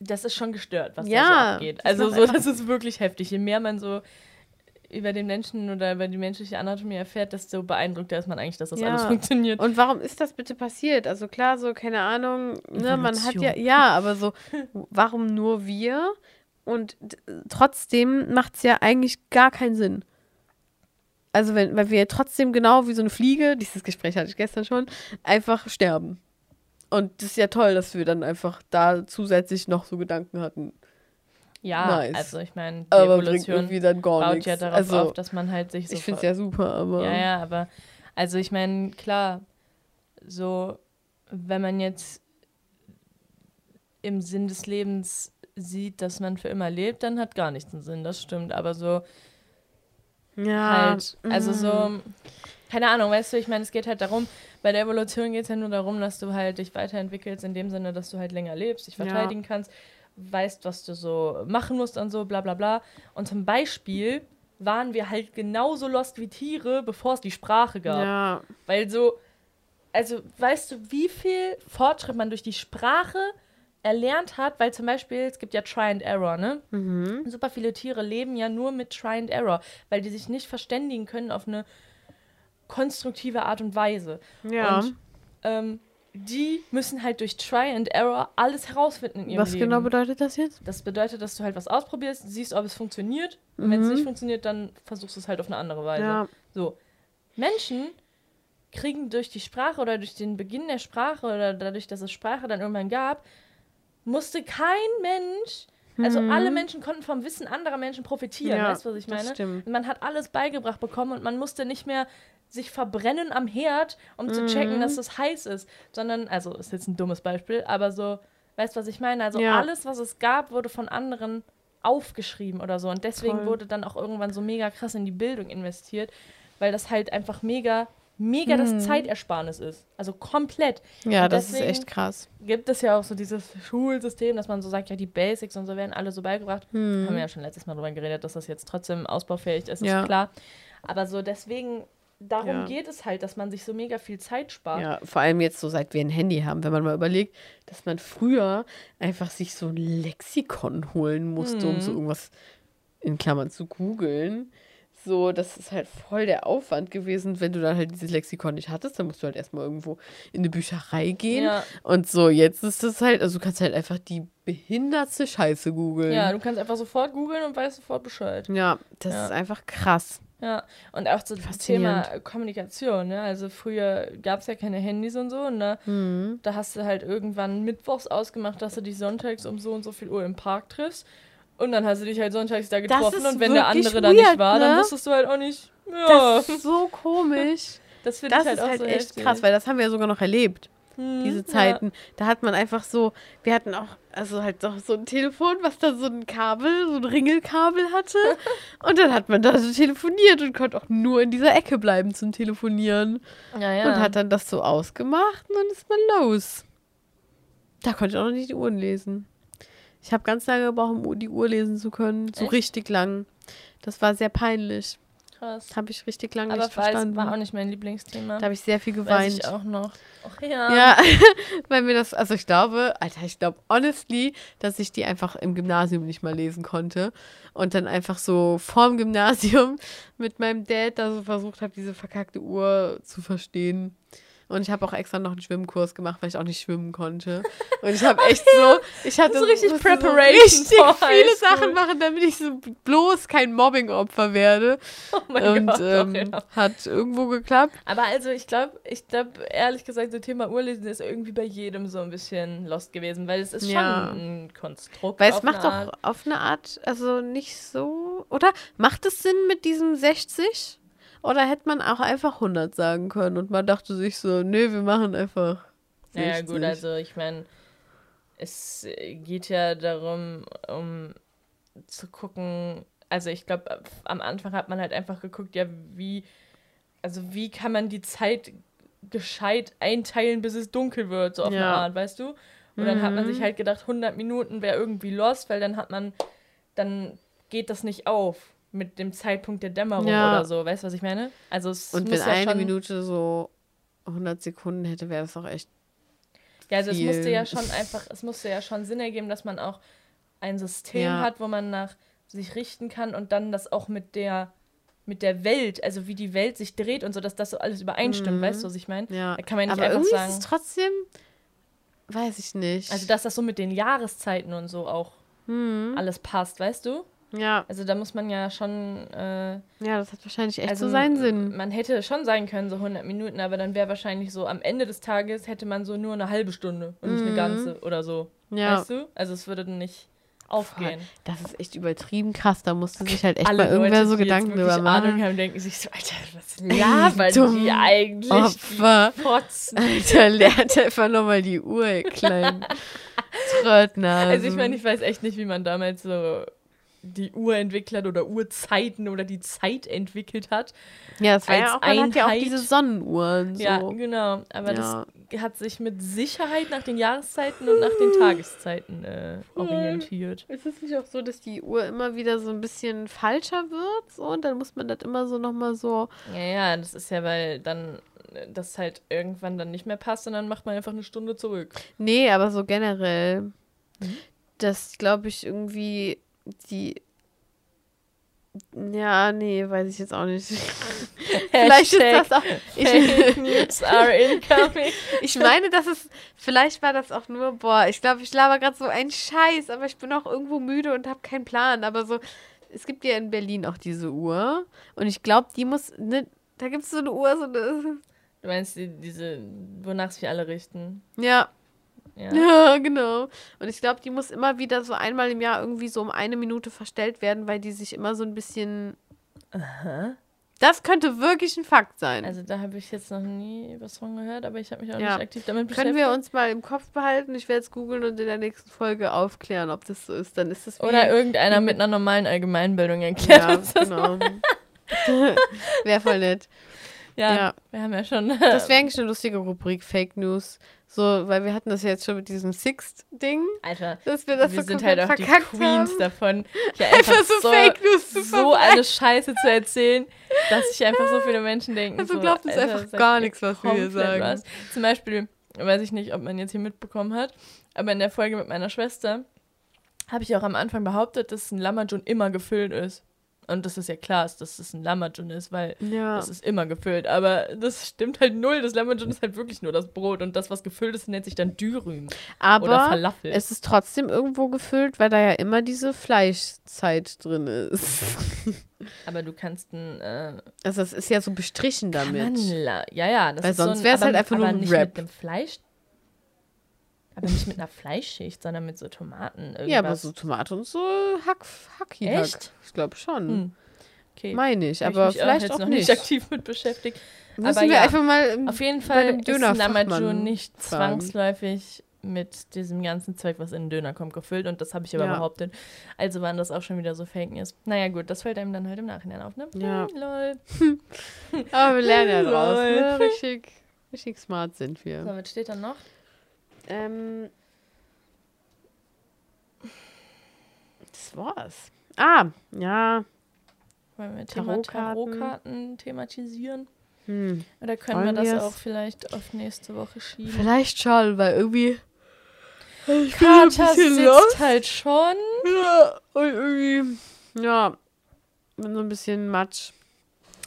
das ist schon gestört, was da Ja, so abgeht. Also so, das ist wirklich heftig. Je mehr man so über den Menschen oder über die menschliche Anatomie erfährt, desto beeindruckter ist man eigentlich, dass das Ja. alles funktioniert. Und warum ist das bitte passiert? Also klar, so, keine Ahnung, ne, man hat ja, ja, aber so, <laughs> warum nur wir? Und trotzdem macht es ja eigentlich gar keinen Sinn. Also, wenn, weil wir trotzdem genau wie so eine Fliege, dieses Gespräch hatte ich gestern schon, einfach sterben. Und das ist ja toll, dass wir dann einfach da zusätzlich noch so Gedanken hatten. Ja, Nice. also ich meine, die Aber Evolution baut nichts. ja darauf also, auf, dass man halt sich so ich finde es ja super, aber. Ja, ja, aber also ich meine, klar, so wenn man jetzt im Sinn des Lebens sieht, dass man für immer lebt, dann hat gar nichts einen Sinn, das stimmt. Aber so ja halt, also so, keine Ahnung, weißt du, ich meine, es geht halt darum, bei der Evolution geht es ja nur darum, dass du halt dich weiterentwickelst, in dem Sinne, dass du halt länger lebst, dich Ja. verteidigen kannst, weißt, was du so machen musst und so, bla bla bla. Und zum Beispiel waren wir halt genauso lost wie Tiere, bevor es die Sprache gab. Ja, Weil so, also weißt du, wie viel Fortschritt man durch die Sprache erlernt hat, weil zum Beispiel, es gibt ja Try and Error, ne? mhm. Super viele Tiere leben ja nur mit Try and Error, weil die sich nicht verständigen können auf eine konstruktive Art und Weise. ja. Und ähm, die müssen halt durch Try and Error alles herausfinden in ihrem Was Leben. genau bedeutet das jetzt? das bedeutet, dass du halt was ausprobierst, siehst, ob es funktioniert. Und wenn es Mhm. nicht funktioniert, dann versuchst du es halt auf eine andere Weise. Ja, So, Menschen kriegen durch die Sprache oder durch den Beginn der Sprache oder dadurch, dass es Sprache dann irgendwann gab, musste kein Mensch, also Mhm. alle Menschen konnten vom Wissen anderer Menschen profitieren, Ja, weißt du, was ich das meine? stimmt. Man hat alles beigebracht bekommen und man musste nicht mehr sich verbrennen am Herd, um zu Mhm. checken, dass es heiß ist, sondern, also ist jetzt ein dummes Beispiel, aber so, weißt du, was ich meine? Also Ja. alles, was es gab, wurde von anderen aufgeschrieben oder so und deswegen Voll. wurde dann auch irgendwann so mega krass in die Bildung investiert, weil das halt einfach mega, mega Mhm. das Zeitersparnis ist. Also komplett. ja das ist echt krass. Gibt es ja auch so dieses Schulsystem, dass man so sagt, ja, die Basics und so werden alle so beigebracht. Hm. Haben wir ja schon letztes Mal drüber geredet, dass das jetzt trotzdem ausbaufähig ist, Ja. ist klar. Aber so deswegen, darum Ja. geht es halt, dass man sich so mega viel Zeit spart. Ja, vor allem jetzt so, seit wir ein Handy haben, wenn man mal überlegt, dass man früher einfach sich so ein Lexikon holen musste, um so Mhm. irgendwas in Klammern zu googeln. So, das ist halt voll der Aufwand gewesen, wenn du dann halt dieses Lexikon nicht hattest, dann musst du halt erstmal irgendwo in eine Bücherei gehen. Ja. Und so, jetzt ist das halt, also du kannst halt einfach die behindertste Scheiße googeln. ja, du kannst einfach sofort googeln und weißt sofort Bescheid. Ja, das Ja. ist einfach krass. Ja, und auch zum. Thema Kommunikation, ne? Also früher gab es ja keine Handys und so, ne? Mhm. Da hast du halt irgendwann mittwochs ausgemacht, dass du dich sonntags um so und so viel Uhr im Park triffst. Und dann hast du dich halt sonntags da getroffen und wenn der andere da nicht weird, war, dann ne? wusstest du halt auch nicht. Ja, Das ist so komisch. <laughs> das finde ich halt auch halt so echt heftig. krass, weil das haben wir ja sogar noch erlebt. Mhm, diese ja. Zeiten. Da hat man einfach so, wir hatten auch, also halt doch so ein Telefon, was da so ein Kabel, so ein Ringelkabel hatte. <laughs> und dann hat man da so telefoniert und konnte auch nur in dieser Ecke bleiben zum Telefonieren. Ja, ja. Und hat dann das so ausgemacht und dann ist man los. Da konnte ich auch noch nicht die Uhren lesen. Ich habe ganz lange gebraucht, um die Uhr lesen zu können. So Echt? richtig lang. Das war sehr peinlich. Krass. Habe ich richtig lange Aber nicht weiß verstanden. war auch nicht mein Lieblingsthema. da habe ich sehr viel Weiß geweint. ich auch noch. Ach ja. Ja, <laughs> weil mir das, also ich glaube, Alter, ich glaube honestly, dass ich die einfach im Gymnasium nicht mal lesen konnte und dann einfach so vorm Gymnasium <laughs> mit meinem Dad da so versucht habe, diese verkackte Uhr zu verstehen. Und ich habe auch extra noch einen Schwimmkurs gemacht, weil ich auch nicht schwimmen konnte. Und ich habe echt so, <laughs> ich hatte So richtig Preparation richtig viele. Sachen machen, damit ich so bloß kein Mobbing-Opfer werde. <laughs> Oh mein Und Gott. ähm, doch, ja. hat irgendwo geklappt. Aber also ich glaube, ich glaube, ehrlich gesagt, so Thema Urlesen ist irgendwie bei jedem so ein bisschen lost gewesen, weil es ist Ja. schon ein Konstrukt. Weil es macht doch auf eine Art, also nicht so, oder? Macht es Sinn mit diesem 60? Oder hätte man auch einfach 100 sagen können und man dachte sich so, nee, wir machen einfach 60. Naja, gut, also ich meine, es geht ja darum, um zu gucken, also ich glaube, am Anfang hat man halt einfach geguckt, ja, wie, also wie kann man die Zeit gescheit einteilen, bis es dunkel wird, so auf eine Ja. Art, weißt du? Und dann hat man Mhm. sich halt gedacht, 100 Minuten wäre irgendwie lost, weil dann hat man, dann geht das nicht auf mit dem Zeitpunkt der Dämmerung Ja. oder so, weißt du, was ich meine? Also es Und wenn ja eine Minute so 100 Sekunden hätte, wäre das auch echt. Ja, also es viel. musste ja schon einfach, es musste ja schon Sinn ergeben, dass man auch ein System Ja. hat, wo man nach sich richten kann und dann das auch mit der mit der Welt, also wie die Welt sich dreht und so, dass das so alles übereinstimmt, Mhm. weißt du, was ich meine? Ja. Da kann man nicht Aber einfach sagen. ist es trotzdem, weiß ich nicht. Also, dass das so mit den Jahreszeiten und so auch hm. alles passt, weißt du? Ja, Also, da muss man ja schon. Äh, ja, das hat wahrscheinlich echt also, so seinen Sinn. Man hätte schon sagen können, so 100 Minuten, aber dann wäre wahrscheinlich so am Ende des Tages hätte man so nur eine halbe Stunde und nicht eine Mhm. ganze oder so. Ja, Weißt du? Also, es würde dann nicht aufgehen. das ist echt übertrieben krass. Da musste sich halt echt Alle mal irgendwer Leute, so Gedanken drüber Ahnung machen. haben, denken sich so, Alter, was Ey, labern dumm die eigentlich? Opfer. Die. Alter, lernt einfach nochmal die Uhr, ihr kleinen <laughs> Tröttnasen. Also ich meine, ich weiß echt nicht, wie man damals so die Uhr entwickelt hat oder Uhrzeiten oder die Zeit entwickelt hat. ja, es war ja auch, man hat ja auch diese Sonnenuhren. So. Ja, genau. Aber Ja. das hat sich mit Sicherheit nach den Jahreszeiten und nach den Tageszeiten äh, orientiert. Ist es nicht auch so, dass die Uhr immer wieder so ein bisschen falscher wird? So, und dann muss man das immer so nochmal so. Ja, ja, das ist ja, weil dann äh, das halt irgendwann dann nicht mehr passt und dann macht man einfach eine Stunde zurück. Nee, aber so generell. Mhm. Das glaube ich irgendwie die. Ja, nee, weiß ich jetzt auch nicht. <laughs> vielleicht ist das auch. Ich, News are incoming. <laughs> ich meine, dass es. Vielleicht war das auch nur. Boah, ich glaube, ich laber gerade so einen Scheiß, aber ich bin auch irgendwo müde und habe keinen Plan. Aber so. Es gibt ja in Berlin auch diese Uhr. Und ich glaube, die muss. Ne, da gibt es so eine Uhr, so eine. Du meinst die, diese, wonach sich alle richten? Ja, Ja. Ja, genau. Und ich glaube, die muss immer wieder so einmal im Jahr irgendwie so um eine Minute verstellt werden, weil die sich immer so ein bisschen. Aha. Das könnte wirklich ein Fakt sein. Also da habe ich jetzt noch nie was von gehört, aber ich habe mich auch Ja. nicht aktiv damit Können beschäftigt. wir uns mal im Kopf behalten? Ich werde es googeln und in der nächsten Folge aufklären, ob das so ist. Dann ist das wie, Oder irgendeiner mit einer normalen Allgemeinbildung erklärt Ja, uns das. genau. <laughs> Wäre voll nett. Ja, Ja. wir haben ja schon. Das wäre eigentlich eine lustige Rubrik, Fake News. So, weil wir hatten das ja jetzt schon mit diesem Sixt-Ding, Alter, dass wir das wir so sind halt auch die Queens haben. davon, hier Einfach einfach so, so, Fake News zu so eine Scheiße zu erzählen, dass sich einfach so viele Menschen denken. Also so, glaubt uns Alter, einfach gar nichts, was wir hier sagen. was. Zum Beispiel, weiß ich nicht, ob man jetzt hier mitbekommen hat, aber in der Folge mit meiner Schwester habe ich auch am Anfang behauptet, dass ein Lammerjun immer gefüllt ist. Und das ist ja klar, dass es ein Lammerjun ist, weil Ja. das ist immer gefüllt. Aber das stimmt halt null. Das Lammerjun ist halt wirklich nur das Brot. Und das, was gefüllt ist, nennt sich dann Dürüm oder Aber Falafel. es ist trotzdem irgendwo gefüllt, weil da ja immer diese Fleischzeit drin ist. <laughs> aber du kannst ein. Äh, Also es ist ja so bestrichen damit. Mandler. Ja, ja. Das Weil ist so sonst ein- wär's aber- halt einfach nur ein nicht Wrap. mit dem Fleisch. Aber nicht mit einer Fleischschicht, sondern mit so Tomaten. Irgendwas. Ja, aber so Tomate und so Hack, Hacki Hack. Echt? Ich glaube schon. Hm. Okay. Meine ich, aber mich vielleicht jetzt auch noch nicht. nicht aktiv mit beschäftigt. Müssen aber wir ja. einfach mal im- Auf jeden Fall ist Lammerjun nicht fragen. zwangsläufig mit diesem ganzen Zeug, was in den Döner kommt, gefüllt. Und das habe ich aber Ja. behauptet. Also waren das auch schon wieder so Fake News. Naja, gut, das fällt einem dann halt im Nachhinein auf, ne? Ja. Hm, lol. <laughs> Aber wir lernen ja draus. Lol. Ne? Richtig, richtig smart sind wir. So, was steht dann noch? Ähm, das war's. Ah, ja. Wollen wir Thema Tarotkarten. Tarotkarten thematisieren? Hm. Oder können Wollen wir das wir's? auch vielleicht auf nächste Woche schieben? Vielleicht schon, weil irgendwie. Ich Kater sitzt halt schon. Ja, und irgendwie, ja, bin so ein bisschen matsch.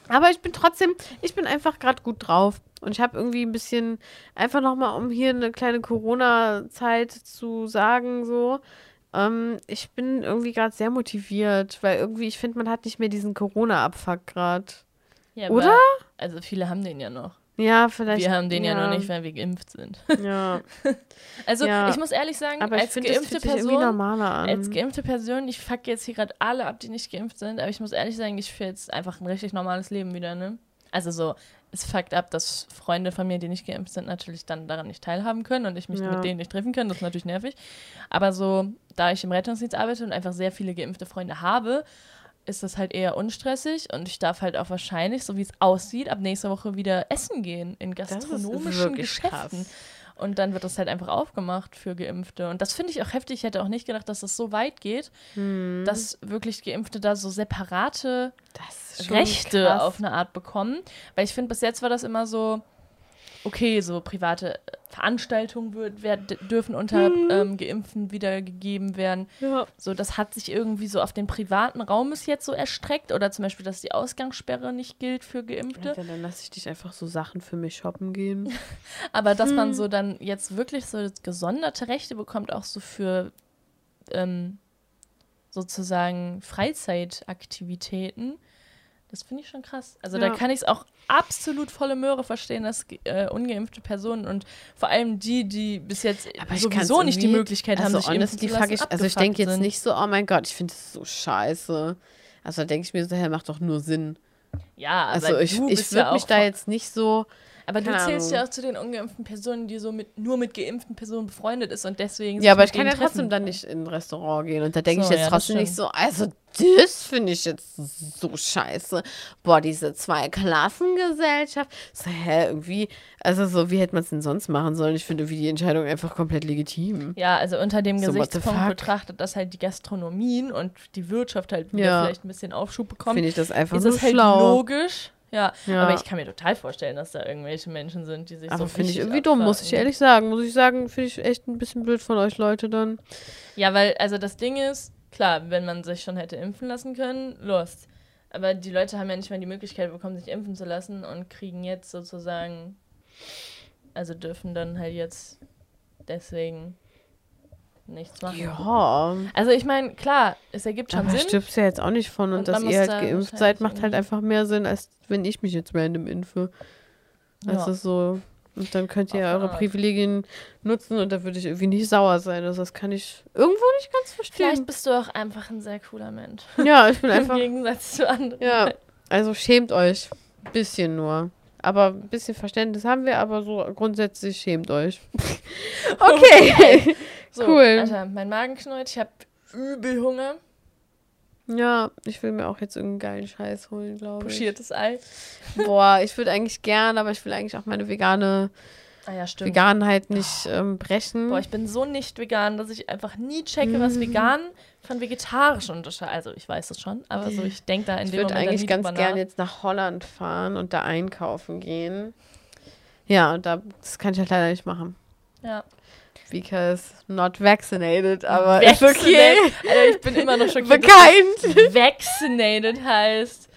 Aber ich bin trotzdem, ich bin einfach gerade gut drauf. Und ich habe irgendwie ein bisschen, einfach nochmal, um hier eine kleine Corona-Zeit zu sagen, so, ähm, ich bin irgendwie gerade sehr motiviert, weil irgendwie, ich finde, man hat nicht mehr diesen Corona-Abfuck gerade. Ja, Oder? Also viele haben den ja noch. Ja, vielleicht. Wir haben den ja, noch nicht, weil wir geimpft sind. Ja, <laughs> Also Ja. ich muss ehrlich sagen, aber ich als finde, das geimpfte Person, normaler an. als geimpfte Person, ich fuck jetzt hier gerade alle ab, die nicht geimpft sind, aber ich muss ehrlich sagen, ich führe jetzt einfach ein richtig normales Leben wieder, ne? Also so, es fuckt ab, dass Freunde von mir, die nicht geimpft sind, natürlich dann daran nicht teilhaben können und ich mich Ja. mit denen nicht treffen kann. Das ist natürlich nervig. Aber so, da ich im Rettungsdienst arbeite und einfach sehr viele geimpfte Freunde habe, ist das halt eher unstressig und ich darf halt auch wahrscheinlich, so wie es aussieht, ab nächster Woche wieder essen gehen in gastronomischen Geschäften. krass. Und dann wird das halt einfach aufgemacht für Geimpfte. Und das finde ich auch heftig. Ich hätte auch nicht gedacht, dass das so weit geht, Hm, dass wirklich Geimpfte da so separate Rechte krass. auf eine Art bekommen. Weil ich finde, bis jetzt war das immer so, okay, so private Veranstaltungen wird, werd, dürfen unter Mhm. ähm, Geimpften wiedergegeben werden. Ja. So, das hat sich irgendwie so auf den privaten Raum bis jetzt so erstreckt. Oder zum Beispiel, dass die Ausgangssperre nicht gilt für Geimpfte. Ja, dann lasse ich dich einfach so Sachen für mich shoppen gehen. <laughs> Aber dass Hm. man so dann jetzt wirklich so gesonderte Rechte bekommt, auch so für ähm, sozusagen Freizeitaktivitäten, das finde ich schon krass. Also da Ja. kann ich es auch absolut volle Möhre verstehen, dass äh, ungeimpfte Personen und vor allem die, die bis jetzt Aber sowieso nicht die Möglichkeit haben, also sich impfen honestly zu fuck lassen, ich, also ich denke jetzt nicht so, oh mein Gott, ich finde das so scheiße. Also da denke ich mir so, hey, macht doch nur Sinn. Ja, Also ich, ich würde ja mich da jetzt nicht so, Aber du zählst ja auch zu den ungeimpften Personen, die so mit, nur mit geimpften Personen befreundet ist und deswegen. ja, aber ich kann ja trotzdem treffen dann nicht in ein Restaurant gehen. Und da denke So, ich ja, jetzt das trotzdem nicht so, also das finde ich jetzt so scheiße. Boah, diese Zwei-Klassengesellschaft. So, hä, irgendwie, also so, wie hätte man es denn sonst machen sollen? Ich finde irgendwie die Entscheidung einfach komplett legitim. Ja, also unter dem So, Gesichtspunkt betrachtet, dass halt die Gastronomien und die Wirtschaft halt wieder Ja. vielleicht ein bisschen Aufschub bekommen, Finde ich das einfach ist nur es halt schlau. logisch. Ja, Ja. aber ich kann mir total vorstellen, dass da irgendwelche Menschen sind, die sich Aber so finde ich irgendwie dumm, muss ich ehrlich sagen. Muss ich sagen, finde ich echt ein bisschen blöd von euch Leute dann. Ja, weil, also das Ding ist, klar, wenn man sich schon hätte impfen lassen können, lost. Aber die Leute haben ja nicht mal die Möglichkeit bekommen, sich impfen zu lassen und kriegen jetzt sozusagen, also dürfen dann halt jetzt deswegen nichts machen. Ja. Also ich meine, klar, es ergibt schon Aber Sinn. stirbst ja jetzt auch nicht von. Und, Und dass ihr halt geimpft seid, macht halt einfach mehr Sinn, als wenn ich mich jetzt random impfe. Ja. Also so. Und dann könnt ihr eine eure. Privilegien nutzen und da würde ich irgendwie nicht sauer sein. Also das kann ich irgendwo nicht ganz Vielleicht verstehen. bist du auch einfach ein sehr cooler Mensch. Ja, ich bin <laughs> Im einfach. Gegensatz zu anderen. Ja, also schämt euch. Bisschen nur. Aber ein bisschen Verständnis haben wir, aber so grundsätzlich schämt euch. <laughs> Okay. So, Cool. Alter, mein Magen knurrt, ich habe übel Hunger. ja, ich will mir auch jetzt irgendeinen geilen Scheiß holen, glaube ich. Pochiertes Ei. Boah, ich würde eigentlich gern, aber ich will eigentlich auch meine vegane Ah ja. Veganheit nicht ähm, brechen. Boah, ich bin so nicht vegan, dass ich einfach nie checke, was Mhm. vegan von vegetarisch unterscheidet. Also ich weiß es schon, aber so ich denke da in Ich dem würde Moment eigentlich dann nie ganz drüber gern jetzt nach Holland fahren und da einkaufen gehen. Ja, und da, das kann ich halt leider nicht machen. Ja. Because not vaccinated, aber ist okay. Alter, ich bin immer noch schockiert. dass Bekannt. Vaccinated heißt.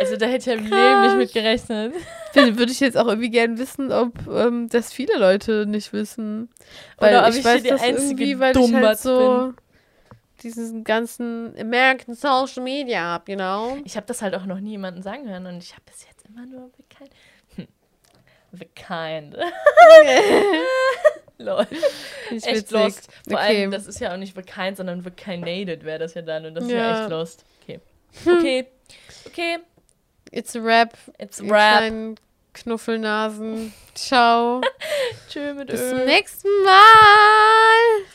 Also da hätte ich im Leben nicht mit gerechnet. Würde ich jetzt auch irgendwie gern wissen, ob ähm, das viele Leute nicht wissen. Weil Oder ob ich, ich weiß die das einzige irgendwie, weil ich halt so diesen ganzen American Social Media hab, you know? Ich habe das halt auch noch nie jemandem sagen hören und ich habe bis jetzt immer nur the kind. Hm. The kind. Lol. Nicht Echt witzig. lost. Vor Okay. allem, das ist ja auch nicht the kind, sondern the kinded wäre das ja dann und das ist Ja. ja echt lost. Okay. Okay. Okay. It's a rap. It's a kleinen Knuffelnasen. Ciao. <laughs> Tschö mit Bis Ö. zum nächsten Mal.